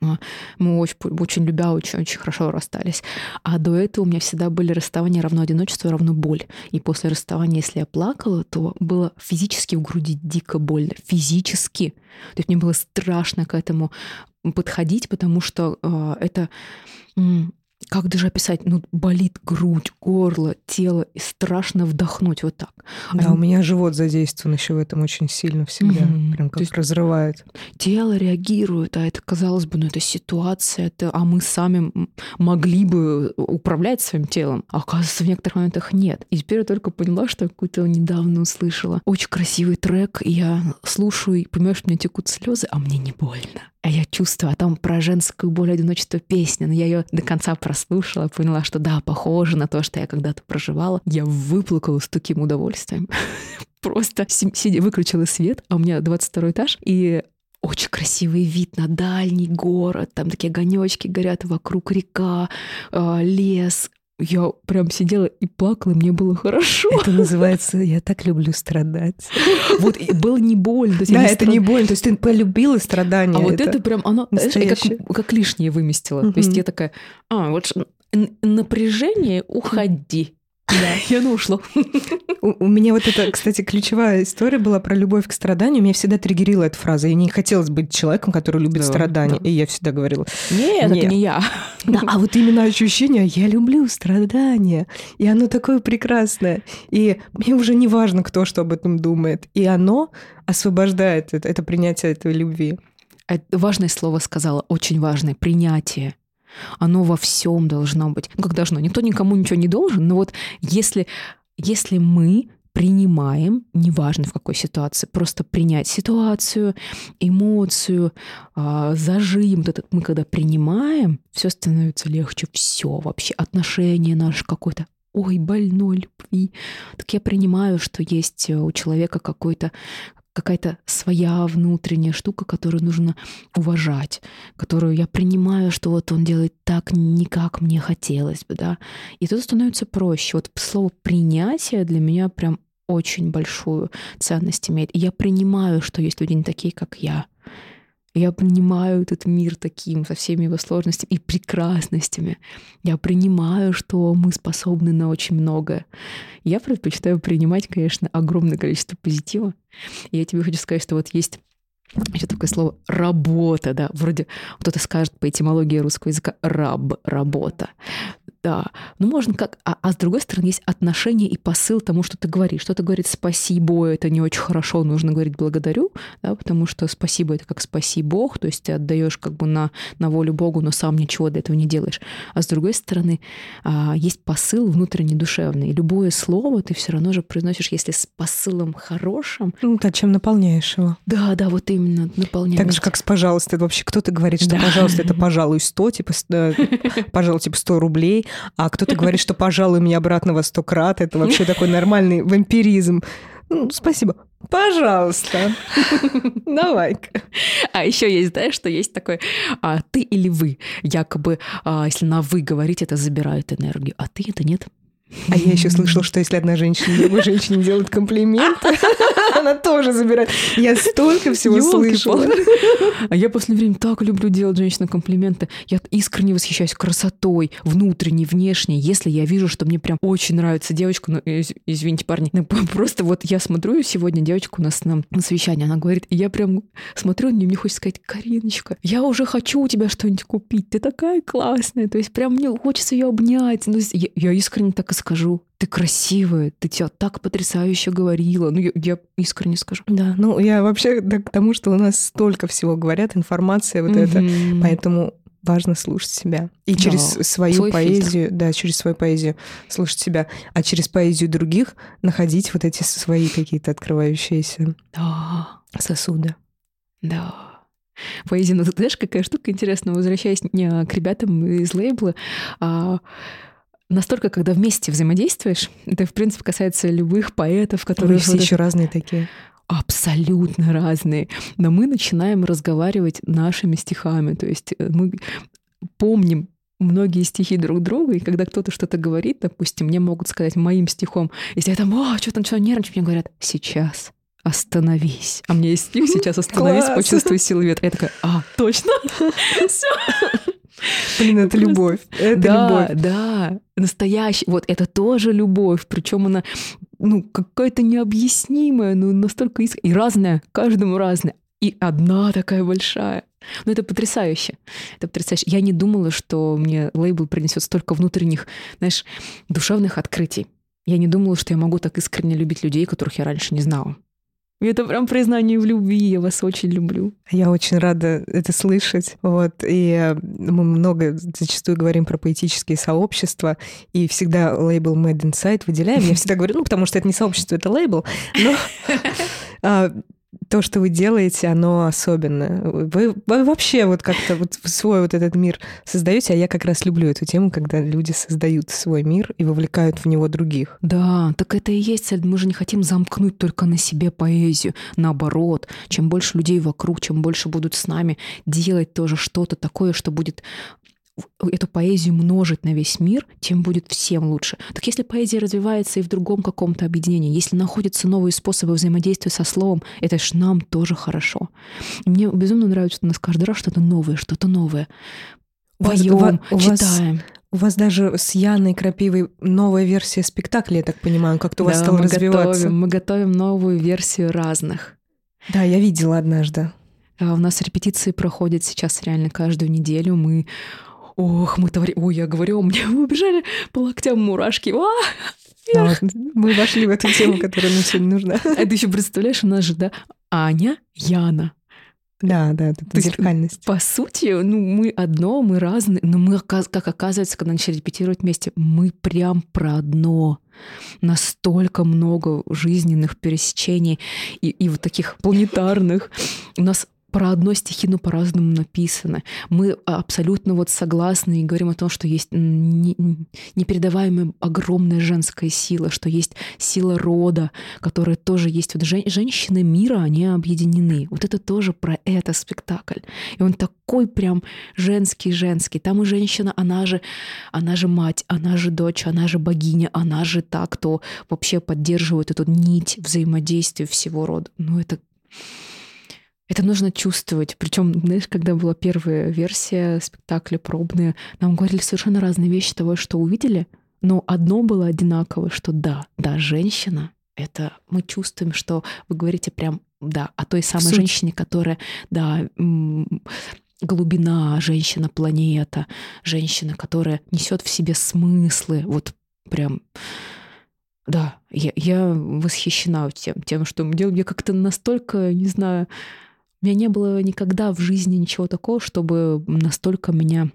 А, Мы очень, очень любя, очень, очень хорошо расстались. А до этого у меня всегда были расставания равно одиночество, равно боль. И после расставания, если я плакала, то было физически в груди дико больно. Физически. То есть мне было страшно к этому подходить, потому что э, это как даже описать, ну болит грудь, горло, тело, и страшно вдохнуть вот так. Да, Они- у меня живот задействован еще в этом очень сильно всегда. Мгм. Прям То как есть- разрывает. тело реагирует, а это, казалось бы, ну это ситуация, это, а мы сами могли бы управлять своим телом, а оказывается, в некоторых моментах нет. И теперь я только поняла, что я какую-то недавно услышала. Очень красивый трек, и я слушаю, и понимаю, что у меня текут слезы, а мне не больно. А я чувствую, а там про женскую боль одиночество песня, но я ее до конца прослушала, поняла, что да, похоже на то, что я когда-то проживала. Я выплакала с таким удовольствием. Просто си- сидя, выключила свет, а у меня 22 этаж, и очень красивый вид на дальний город, там такие огонечки горят, вокруг река, а, лес. Я прям сидела и плакала, и мне было хорошо. Это называется «Я так люблю страдать». Вот было не больно. Да, это не больно. То есть ты полюбила страдания. А вот это прям, оно я настоящее. как, лишнее выместила. То есть я такая, а, вот напряжение, уходи. Да, и оно ушло. У, у меня вот это, кстати, ключевая история была про любовь к страданию. Меня всегда триггерила эта фраза. И не хотелось быть человеком, который любит Да, страдания. да. И я всегда говорила, Нет, Нет. это не я. Да, а вот именно ощущение, я люблю страдания, и оно такое прекрасное. И мне уже не важно, кто что об этом думает. И оно освобождает это, это принятие этой любви. А Важное слово сказала, очень важное, принятие. Оно во всем должно быть. Ну, как должно? Никто никому ничего не должен, но вот если, если мы принимаем, неважно в какой ситуации, просто принять ситуацию, эмоцию, а, зажим, вот этот мы когда принимаем, все становится легче, все вообще, отношение наше какое-то, ой, больной любви. Так я принимаю, что есть у человека какой-то какая-то своя внутренняя штука, которую нужно уважать, которую я принимаю, что вот он делает так, не как мне хотелось бы, да. И тут становится проще. Вот слово принятие для меня прям очень большую ценность имеет. И я принимаю, что есть люди не такие, как я. Я принимаю этот мир таким, со всеми его сложностями и прекрасностями. Я принимаю, что мы способны на очень многое. Я предпочитаю принимать, конечно, огромное количество позитива. И я тебе хочу сказать, что вот есть еще такое слово «работа», да, вроде кто-то скажет по этимологии русского языка «раб», «работа». Да, ну можно как... А, а с другой стороны есть отношение и посыл тому, что ты говоришь. Что-то говорит «спасибо», это не очень хорошо, нужно говорить «благодарю», да, потому что «спасибо» — это как «спаси Бог», то есть ты отдаешь как бы на, на волю Богу, но сам ничего для этого не делаешь. А с другой стороны а, есть посыл внутренне душевный. И любое слово ты все равно же произносишь, если с посылом хорошим. Ну, да, чем наполняешь его. Да, да, вот именно наполняешь. Так же, как с «пожалуйста». Это вообще кто-то говорит, что Да. «пожалуйста» — это «пожалуй 100», типа, э, «пожалуй», типа 100 рублей, а кто-то говорит, что «пожалуй» мне обратно во 100 крат. Это вообще такой нормальный вампиризм. Ну, спасибо. Пожалуйста. Давай-ка. А еще есть, знаешь, что есть такое а, ты или вы. Якобы, а, если на вы говорить, это забирает энергию, а ты это нет. А я еще слышала, что если одна женщина другой женщине делает комплимент, она тоже забирает. Я столько всего слышала. А я после времени так люблю делать женщинам комплименты. Я искренне восхищаюсь красотой, внутренней, внешней. Если я вижу, что мне прям очень нравится девочка, ну, извините, парни, ну, просто вот я смотрю сегодня девочку у нас на, на совещании, она говорит, и я прям смотрю на нее, мне хочется сказать, Кариночка, я уже хочу у тебя что-нибудь купить, ты такая классная, то есть прям мне хочется ее обнять. Ну, я, я искренне так и скажу, ты красивая, ты тебя так потрясающе говорила. Ну, я, я искренне скажу. Да, ну я вообще да, к тому, что у нас столько всего говорят, информация вот mm-hmm. это, поэтому важно слушать себя. И да, через свою свой поэзию, фильтр. да, через свою поэзию слушать себя, а через поэзию других находить вот эти свои какие-то открывающиеся да. сосуды. Да. Поэзия, ну, знаешь, какая штука интересная, возвращаясь не к ребятам из лейбла, а настолько, когда вместе взаимодействуешь, это, в принципе, касается любых поэтов, которые... Вы все еще разные такие. Абсолютно разные. Но мы начинаем разговаривать нашими стихами. То есть э, мы помним многие стихи друг друга, и когда кто-то что-то говорит, допустим, мне могут сказать моим стихом, если я там, о, что там, что нервничаю, мне говорят, сейчас, остановись. А мне есть стих, сейчас остановись, Класс. почувствуй силу ветра. Я такая, а, точно? Все. Блин, это любовь. Это да, любовь. Да, настоящий. Вот это тоже любовь. Причем она, ну, какая-то необъяснимая, ну, настолько иск... И разная, каждому разная. И одна такая большая. Ну, это потрясающе. Это потрясающе. Я не думала, что мне лейбл принесет столько внутренних, знаешь, душевных открытий. Я не думала, что я могу так искренне любить людей, которых я раньше не знала. Это прям признание в любви, я вас очень люблю. Я очень рада это слышать. Вот. И э, мы много зачастую говорим про поэтические сообщества, и всегда лейбл Made Inside выделяем. Я всегда говорю, ну, потому что это не сообщество, это лейбл. Но а, то, что вы делаете, оно особенное. Вы, вы вообще вот как-то вот свой вот этот мир создаете, а я как раз люблю эту тему, когда люди создают свой мир и вовлекают в него других. Да, так это и есть цель. Мы же не хотим замкнуть только на себе поэзию. Наоборот, чем больше людей вокруг, чем больше будут с нами делать тоже что-то такое, что будет эту поэзию множить на весь мир, тем будет всем лучше. Так если поэзия развивается и в другом каком-то объединении, если находятся новые способы взаимодействия со словом, это ж нам тоже хорошо. И мне безумно нравится, что у нас каждый раз что-то новое, что-то новое. Поем, читаем. У вас даже с Яной Крапивой новая версия спектакля, я так понимаю, как-то у вас да, стало мы развиваться. Готовим, мы готовим новую версию разных. Да, я видела однажды. А у нас репетиции проходят сейчас реально каждую неделю. Мы ох, мы творим, ой, я говорю, мне убежали по локтям мурашки, а, да, мы вошли в эту тему, которая нам сегодня нужна. А ты еще представляешь, у нас же, да, Аня, Яна. Да, да, это То зеркальность. Есть, по сути, ну, мы одно, мы разные, но мы, как оказывается, когда начали репетировать вместе, мы прям про одно. Настолько много жизненных пересечений и, и вот таких планетарных. У нас про одно стихи, но по-разному написаны. Мы абсолютно вот согласны и говорим о том, что есть непередаваемая огромная женская сила, что есть сила рода, которая тоже есть. Вот жен, женщины мира, они объединены. Вот это тоже про это спектакль. И он такой прям женский-женский. Там и женщина, она же, она же мать, она же дочь, она же богиня, она же та, кто вообще поддерживает эту нить взаимодействия всего рода. Ну это это нужно чувствовать. Причем, знаешь, когда была первая версия спектакля пробная, нам говорили совершенно разные вещи того, что увидели, но одно было одинаково, что да, да, женщина, это мы чувствуем, что вы говорите прям, да, о той самой Суть. женщине, которая, да, глубина, женщина-планета, женщина, которая несет в себе смыслы, вот прям да, я, я восхищена тем, тем, что мы делаем. Я как-то настолько, не знаю, у меня не было никогда в жизни ничего такого, чтобы настолько меня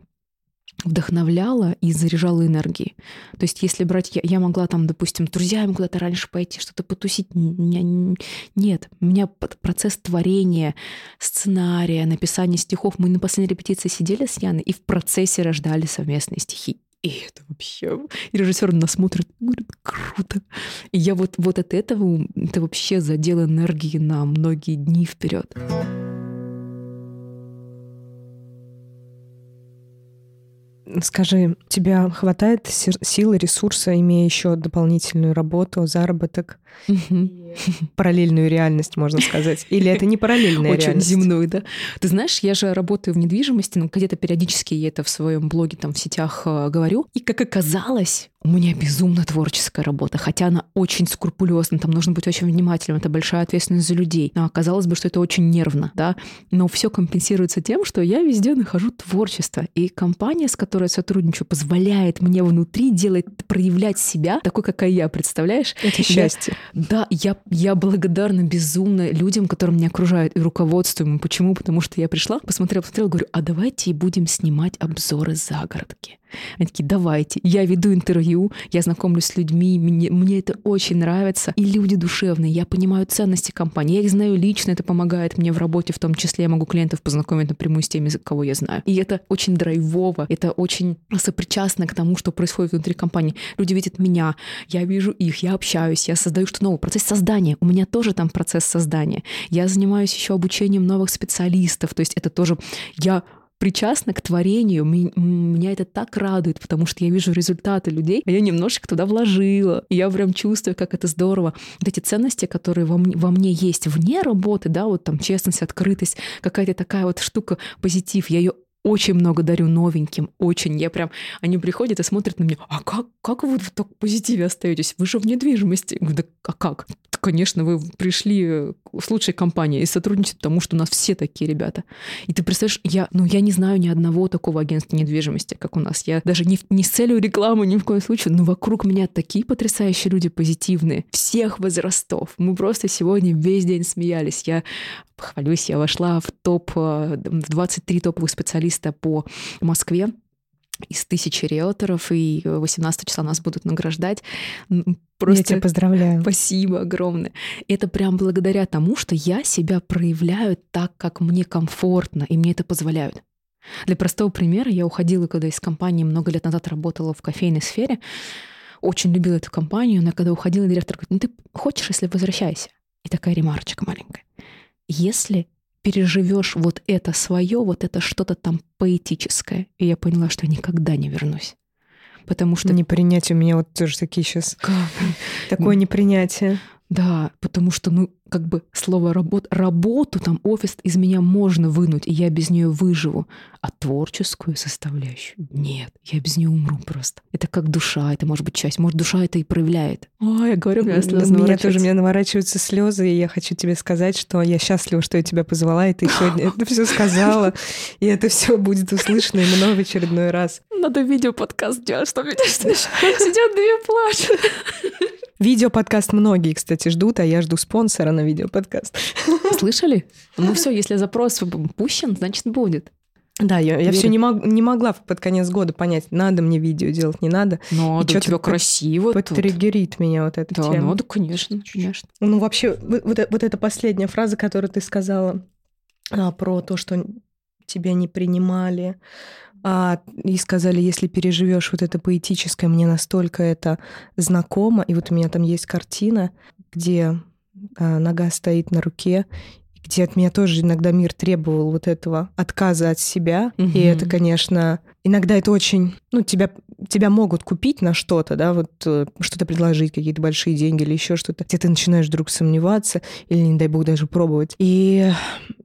вдохновляла и заряжала энергией. То есть, если брать, я, я могла там, допустим, друзьями куда-то раньше пойти, что-то потусить. Нет, у меня процесс творения, сценария, написания стихов. Мы на последней репетиции сидели с Яной и в процессе рождали совместные стихи. И это вообще... И режиссер нас смотрит и говорит, круто. И я вот, вот от этого, это вообще задел энергии на многие дни вперед. Скажи, тебя хватает силы, ресурса, имея еще дополнительную работу, заработок, параллельную реальность, можно сказать? Или это не параллельная Очень реальность? земную, да. Ты знаешь, я же работаю в недвижимости, ну, где-то периодически я это в своем блоге, там, в сетях э, говорю. И, как оказалось, у меня безумно творческая работа, хотя она очень скрупулезна, там нужно быть очень внимательным, это большая ответственность за людей. Но оказалось бы, что это очень нервно, да. Но все компенсируется тем, что я везде нахожу творчество. И компания, с которой я сотрудничаю, позволяет мне внутри делать, проявлять себя такой, какая я, представляешь? Это счастье. Я, да, я, я благодарна безумно людям, которые меня окружают, и руководству. Почему? Потому что я пришла, посмотрела, посмотрела, говорю, а давайте будем снимать обзоры загородки. Они такие, давайте. Я веду интервью, я знакомлюсь с людьми, мне, мне это очень нравится. И люди душевные, я понимаю ценности компании, я их знаю лично, это помогает мне в работе, в том числе я могу клиентов познакомить напрямую с теми, кого я знаю. И это очень драйвово, это очень сопричастно к тому, что происходит внутри компании. Люди видят меня, я вижу их, я общаюсь, я создаю что новое. Процесс создания. У меня тоже там процесс создания. Я занимаюсь еще обучением новых специалистов, то есть это тоже я причастна к творению. Меня это так радует, потому что я вижу результаты людей, а я немножечко туда вложила. И я прям чувствую, как это здорово. Вот эти ценности, которые во мне, во мне есть вне работы, да, вот там честность, открытость, какая-то такая вот штука, позитив, я ее очень много дарю новеньким, очень. Я прям, они приходят и смотрят на меня, а как, как вы так позитиве остаетесь? Вы же в недвижимости. Я говорю, да а как? Конечно, вы пришли э, с лучшей компанией и сотрудничаете, потому что у нас все такие ребята. И ты представляешь, я, ну, я не знаю ни одного такого агентства недвижимости, как у нас. Я даже не, не с целью рекламы ни в коем случае, но вокруг меня такие потрясающие люди позитивные, всех возрастов. Мы просто сегодня весь день смеялись. Я похвалюсь, я вошла в топ, э, в 23 топовых специалиста по Москве из тысячи риэлторов, и 18 числа нас будут награждать. Просто я тебя поздравляю. Спасибо огромное. Это прям благодаря тому, что я себя проявляю так, как мне комфортно, и мне это позволяют. Для простого примера, я уходила, когда из компании много лет назад работала в кофейной сфере, очень любила эту компанию, но когда уходила, директор говорит, ну ты хочешь, если возвращайся? И такая ремарочка маленькая. Если переживешь вот это свое, вот это что-то там поэтическое. И я поняла, что никогда не вернусь. Потому что... Непринятие у меня вот тоже такие сейчас... Такое непринятие. Да, потому что, ну, как бы слово работа, работу, там, офис из меня можно вынуть, и я без нее выживу. А творческую составляющую нет, я без нее умру просто. Это как душа, это может быть часть. Может, душа это и проявляет. О, я говорю, у меня слезы Меня тоже, у меня наворачиваются слезы, и я хочу тебе сказать, что я счастлива, что я тебя позвала, и ты сегодня это все сказала, и это все будет услышано и мной в очередной раз. Надо видео подкаст делать, чтобы что сидят две плачут. Видеоподкаст многие, кстати, ждут, а я жду спонсора на видеоподкаст. Слышали? Ну все, если запрос пущен, значит будет. Да, я, я все не, мог, не могла под конец года понять, надо мне видео делать, не надо. Но да, у тебя красиво Потриггерит меня вот эта да, тема. надо, конечно, конечно. Ну, вообще, вот, вот эта последняя фраза, которую ты сказала а, про то, что тебя не принимали, а, и сказали, если переживешь вот это поэтическое, мне настолько это знакомо. И вот у меня там есть картина, где а, нога стоит на руке, где от меня тоже иногда мир требовал вот этого отказа от себя. Угу. И это, конечно, иногда это очень... Ну, тебя, тебя могут купить на что-то, да, вот э, что-то предложить, какие-то большие деньги или еще что-то, где ты начинаешь вдруг сомневаться или, не дай бог, даже пробовать. И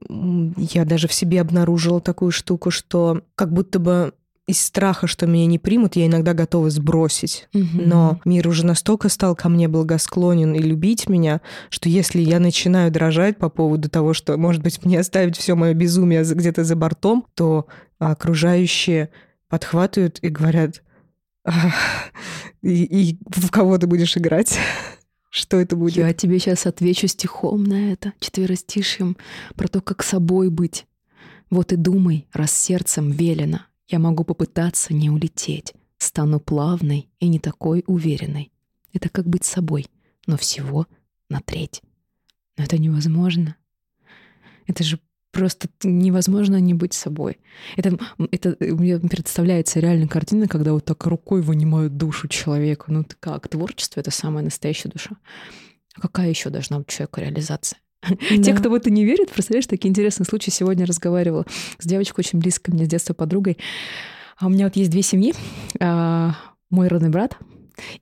я даже в себе обнаружила такую штуку, что как будто бы из страха, что меня не примут, я иногда готова сбросить. Угу. Но мир уже настолько стал ко мне благосклонен и любить меня, что если я начинаю дрожать по поводу того, что, может быть, мне оставить все мое безумие где-то за бортом, то окружающие подхватывают и говорят, и, и в кого ты будешь играть? Что это будет? Я тебе сейчас отвечу стихом на это, четверостишьем, про то, как собой быть. Вот и думай, раз сердцем велено, я могу попытаться не улететь, стану плавной и не такой уверенной. Это как быть собой, но всего на треть. Но это невозможно. Это же просто невозможно не быть собой. Это, это мне представляется реально картина, когда вот так рукой вынимают душу человека. Ну как? Творчество — это самая настоящая душа. А какая еще должна быть у человека реализация? Да. Те, кто в это не верит, представляешь, такие интересные случаи. Сегодня разговаривала с девочкой очень близкой мне с детства подругой. А у меня вот есть две семьи. А, мой родной брат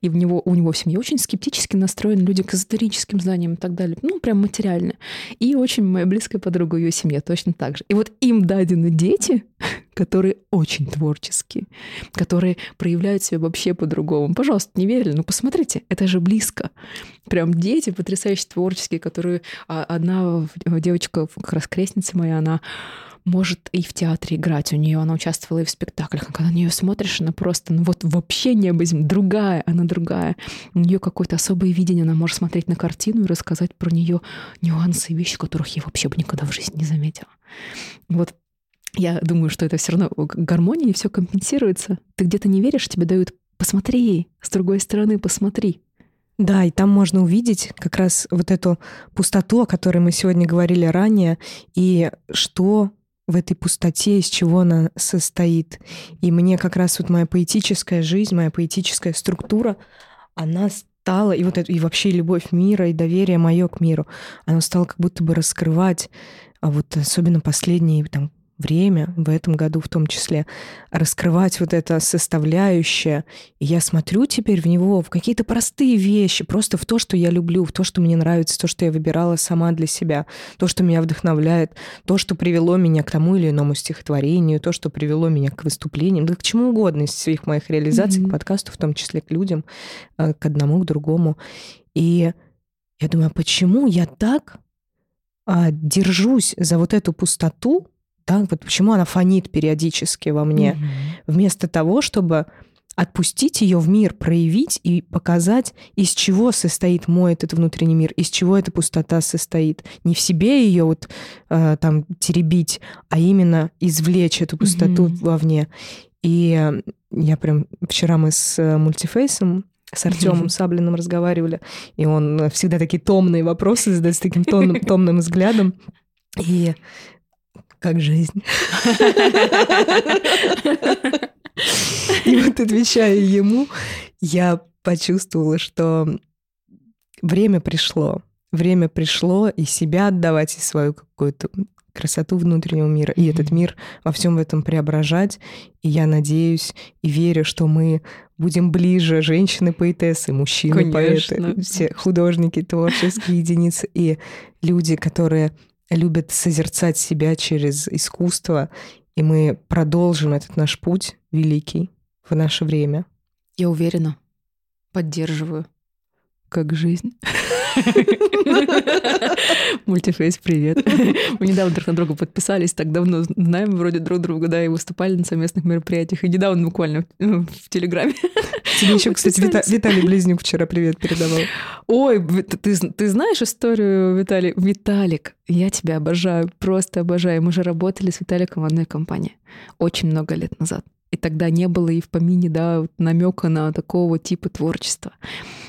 и в него, у него в семье очень скептически настроены люди к эзотерическим знаниям и так далее. Ну, прям материально. И очень моя близкая подруга, ее семья точно так же. И вот им дадены дети, которые очень творческие, которые проявляют себя вообще по-другому. Пожалуйста, не верили, но посмотрите, это же близко. Прям дети потрясающе творческие, которые... А, одна девочка, как раз крестница моя, она может и в театре играть. У нее она участвовала и в спектаклях. Когда на нее смотришь, она просто, ну вот вообще необозим, другая, она другая. У нее какое-то особое видение, она может смотреть на картину и рассказать про нее нюансы и вещи, которых я вообще бы никогда в жизни не заметила. Вот я думаю, что это все равно гармония, все компенсируется. Ты где-то не веришь, тебе дают посмотри, с другой стороны посмотри. Да, и там можно увидеть как раз вот эту пустоту, о которой мы сегодня говорили ранее, и что в этой пустоте, из чего она состоит. И мне как раз вот моя поэтическая жизнь, моя поэтическая структура, она стала, и вот это, и вообще любовь мира, и доверие мое к миру, она стала как будто бы раскрывать, а вот особенно последние там время, в этом году в том числе, раскрывать вот это составляющее. И я смотрю теперь в него, в какие-то простые вещи, просто в то, что я люблю, в то, что мне нравится, то, что я выбирала сама для себя, то, что меня вдохновляет, то, что привело меня к тому или иному стихотворению, то, что привело меня к выступлениям, да к чему угодно из своих моих реализаций, mm-hmm. к подкасту, в том числе к людям, э, к одному, к другому. И я думаю, а почему я так а, держусь за вот эту пустоту, да, вот почему она фонит периодически во мне, mm вместо того, чтобы отпустить ее в мир, проявить и показать, из чего состоит мой этот внутренний мир, из чего эта пустота состоит. Не в себе ее вот э, там теребить, а именно извлечь эту пустоту mm вовне. И я прям вчера мы с э, мультифейсом с Артемом Саблиным разговаривали, и он всегда такие томные вопросы задает с таким томным, томным взглядом. И как жизнь. И вот отвечая ему, я почувствовала, что время пришло. Время пришло и себя отдавать, и свою какую-то красоту внутреннего мира, и этот мир во всем этом преображать. И я надеюсь и верю, что мы будем ближе женщины-поэтессы, мужчины-поэты, все художники, творческие единицы и люди, которые любят созерцать себя через искусство, и мы продолжим этот наш путь великий в наше время. Я уверена, поддерживаю. Как жизнь. Мультифейс, привет. Мы недавно друг на друга подписались, так давно знаем вроде друг друга, да, и выступали на совместных мероприятиях. И недавно буквально в Телеграме. Тебе еще, кстати, Вита... Виталий Близнюк вчера привет передавал. Ой, ты, ты знаешь историю, Виталий? Виталик, я тебя обожаю, просто обожаю. Мы же работали с Виталиком в одной компании очень много лет назад. И тогда не было и в помине, да, намека на такого типа творчества.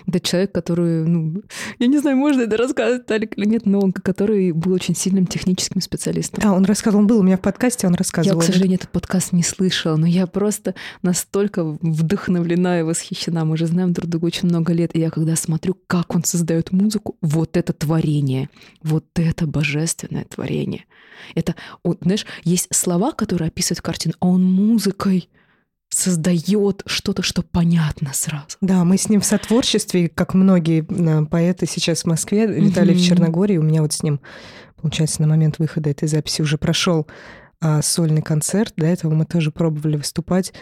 Это человек, который, ну, я не знаю, можно это рассказывать, Талик или нет, но он, который был очень сильным техническим специалистом. Да, он рассказывал, он был у меня в подкасте, он рассказывал. Я, к сожалению, этот подкаст не слышала, но я просто настолько вдохновлена и восхищена. Мы же знаем друг друга очень много лет, и я когда смотрю, как он создает музыку, вот это творение, вот это божественное творение. Это, знаешь, есть слова, которые описывают картину, а он музыкой создает что-то, что понятно сразу. Да, мы с ним в сотворчестве, как многие э, поэты сейчас в Москве, Виталий mm-hmm. в Черногории, у меня вот с ним, получается, на момент выхода этой записи уже прошел а, сольный концерт, до этого мы тоже пробовали выступать,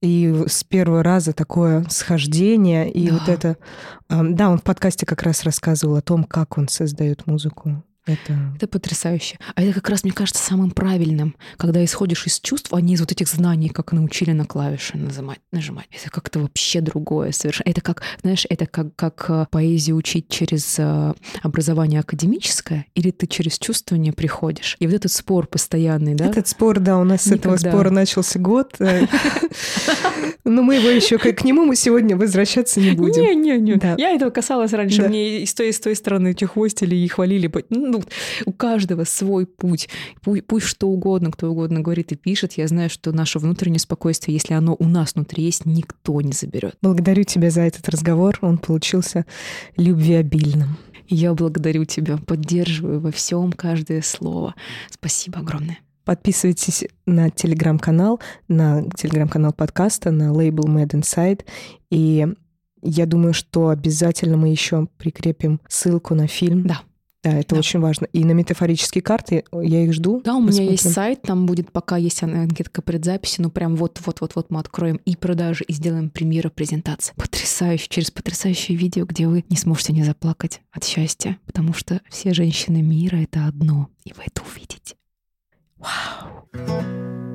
и с первого раза такое схождение, и да. вот это... А, да, он в подкасте как раз рассказывал о том, как он создает музыку. Это... это потрясающе. А это как раз, мне кажется, самым правильным, когда исходишь из чувств, а не из вот этих знаний, как научили на клавиши нажимать. нажимать. Это как-то вообще другое совершенно. Это как, знаешь, это как, как э, поэзию учить через э, образование академическое, или ты через чувствование приходишь. И вот этот спор постоянный, да? Этот спор, да, у нас Никогда. с этого спора начался год. Э. Но мы его еще к нему мы сегодня возвращаться не будем. Не-не-не. Я этого касалась раньше. Мне и с той, и с той стороны чехвостили и хвалили. Ну, у каждого свой путь. Пусть, пусть что угодно, кто угодно говорит и пишет, я знаю, что наше внутреннее спокойствие, если оно у нас внутри есть, никто не заберет. Благодарю тебя за этот разговор. Он получился любвеобильным. Я благодарю тебя, поддерживаю во всем каждое слово. Спасибо огромное. Подписывайтесь на телеграм-канал, на телеграм-канал подкаста, на лейбл Mad Inside. И я думаю, что обязательно мы еще прикрепим ссылку на фильм. Да. Да, это Да. очень важно. И на метафорические карты я их жду. Да, у меня Посмотрим. есть сайт, там будет пока есть анкетка предзаписи, ну прям вот-вот-вот-вот мы откроем и продажи, и сделаем премьеру презентации. Потрясающе, через потрясающее видео, где вы не сможете не заплакать от счастья, потому что все женщины мира — это одно, и вы это увидите. Вау.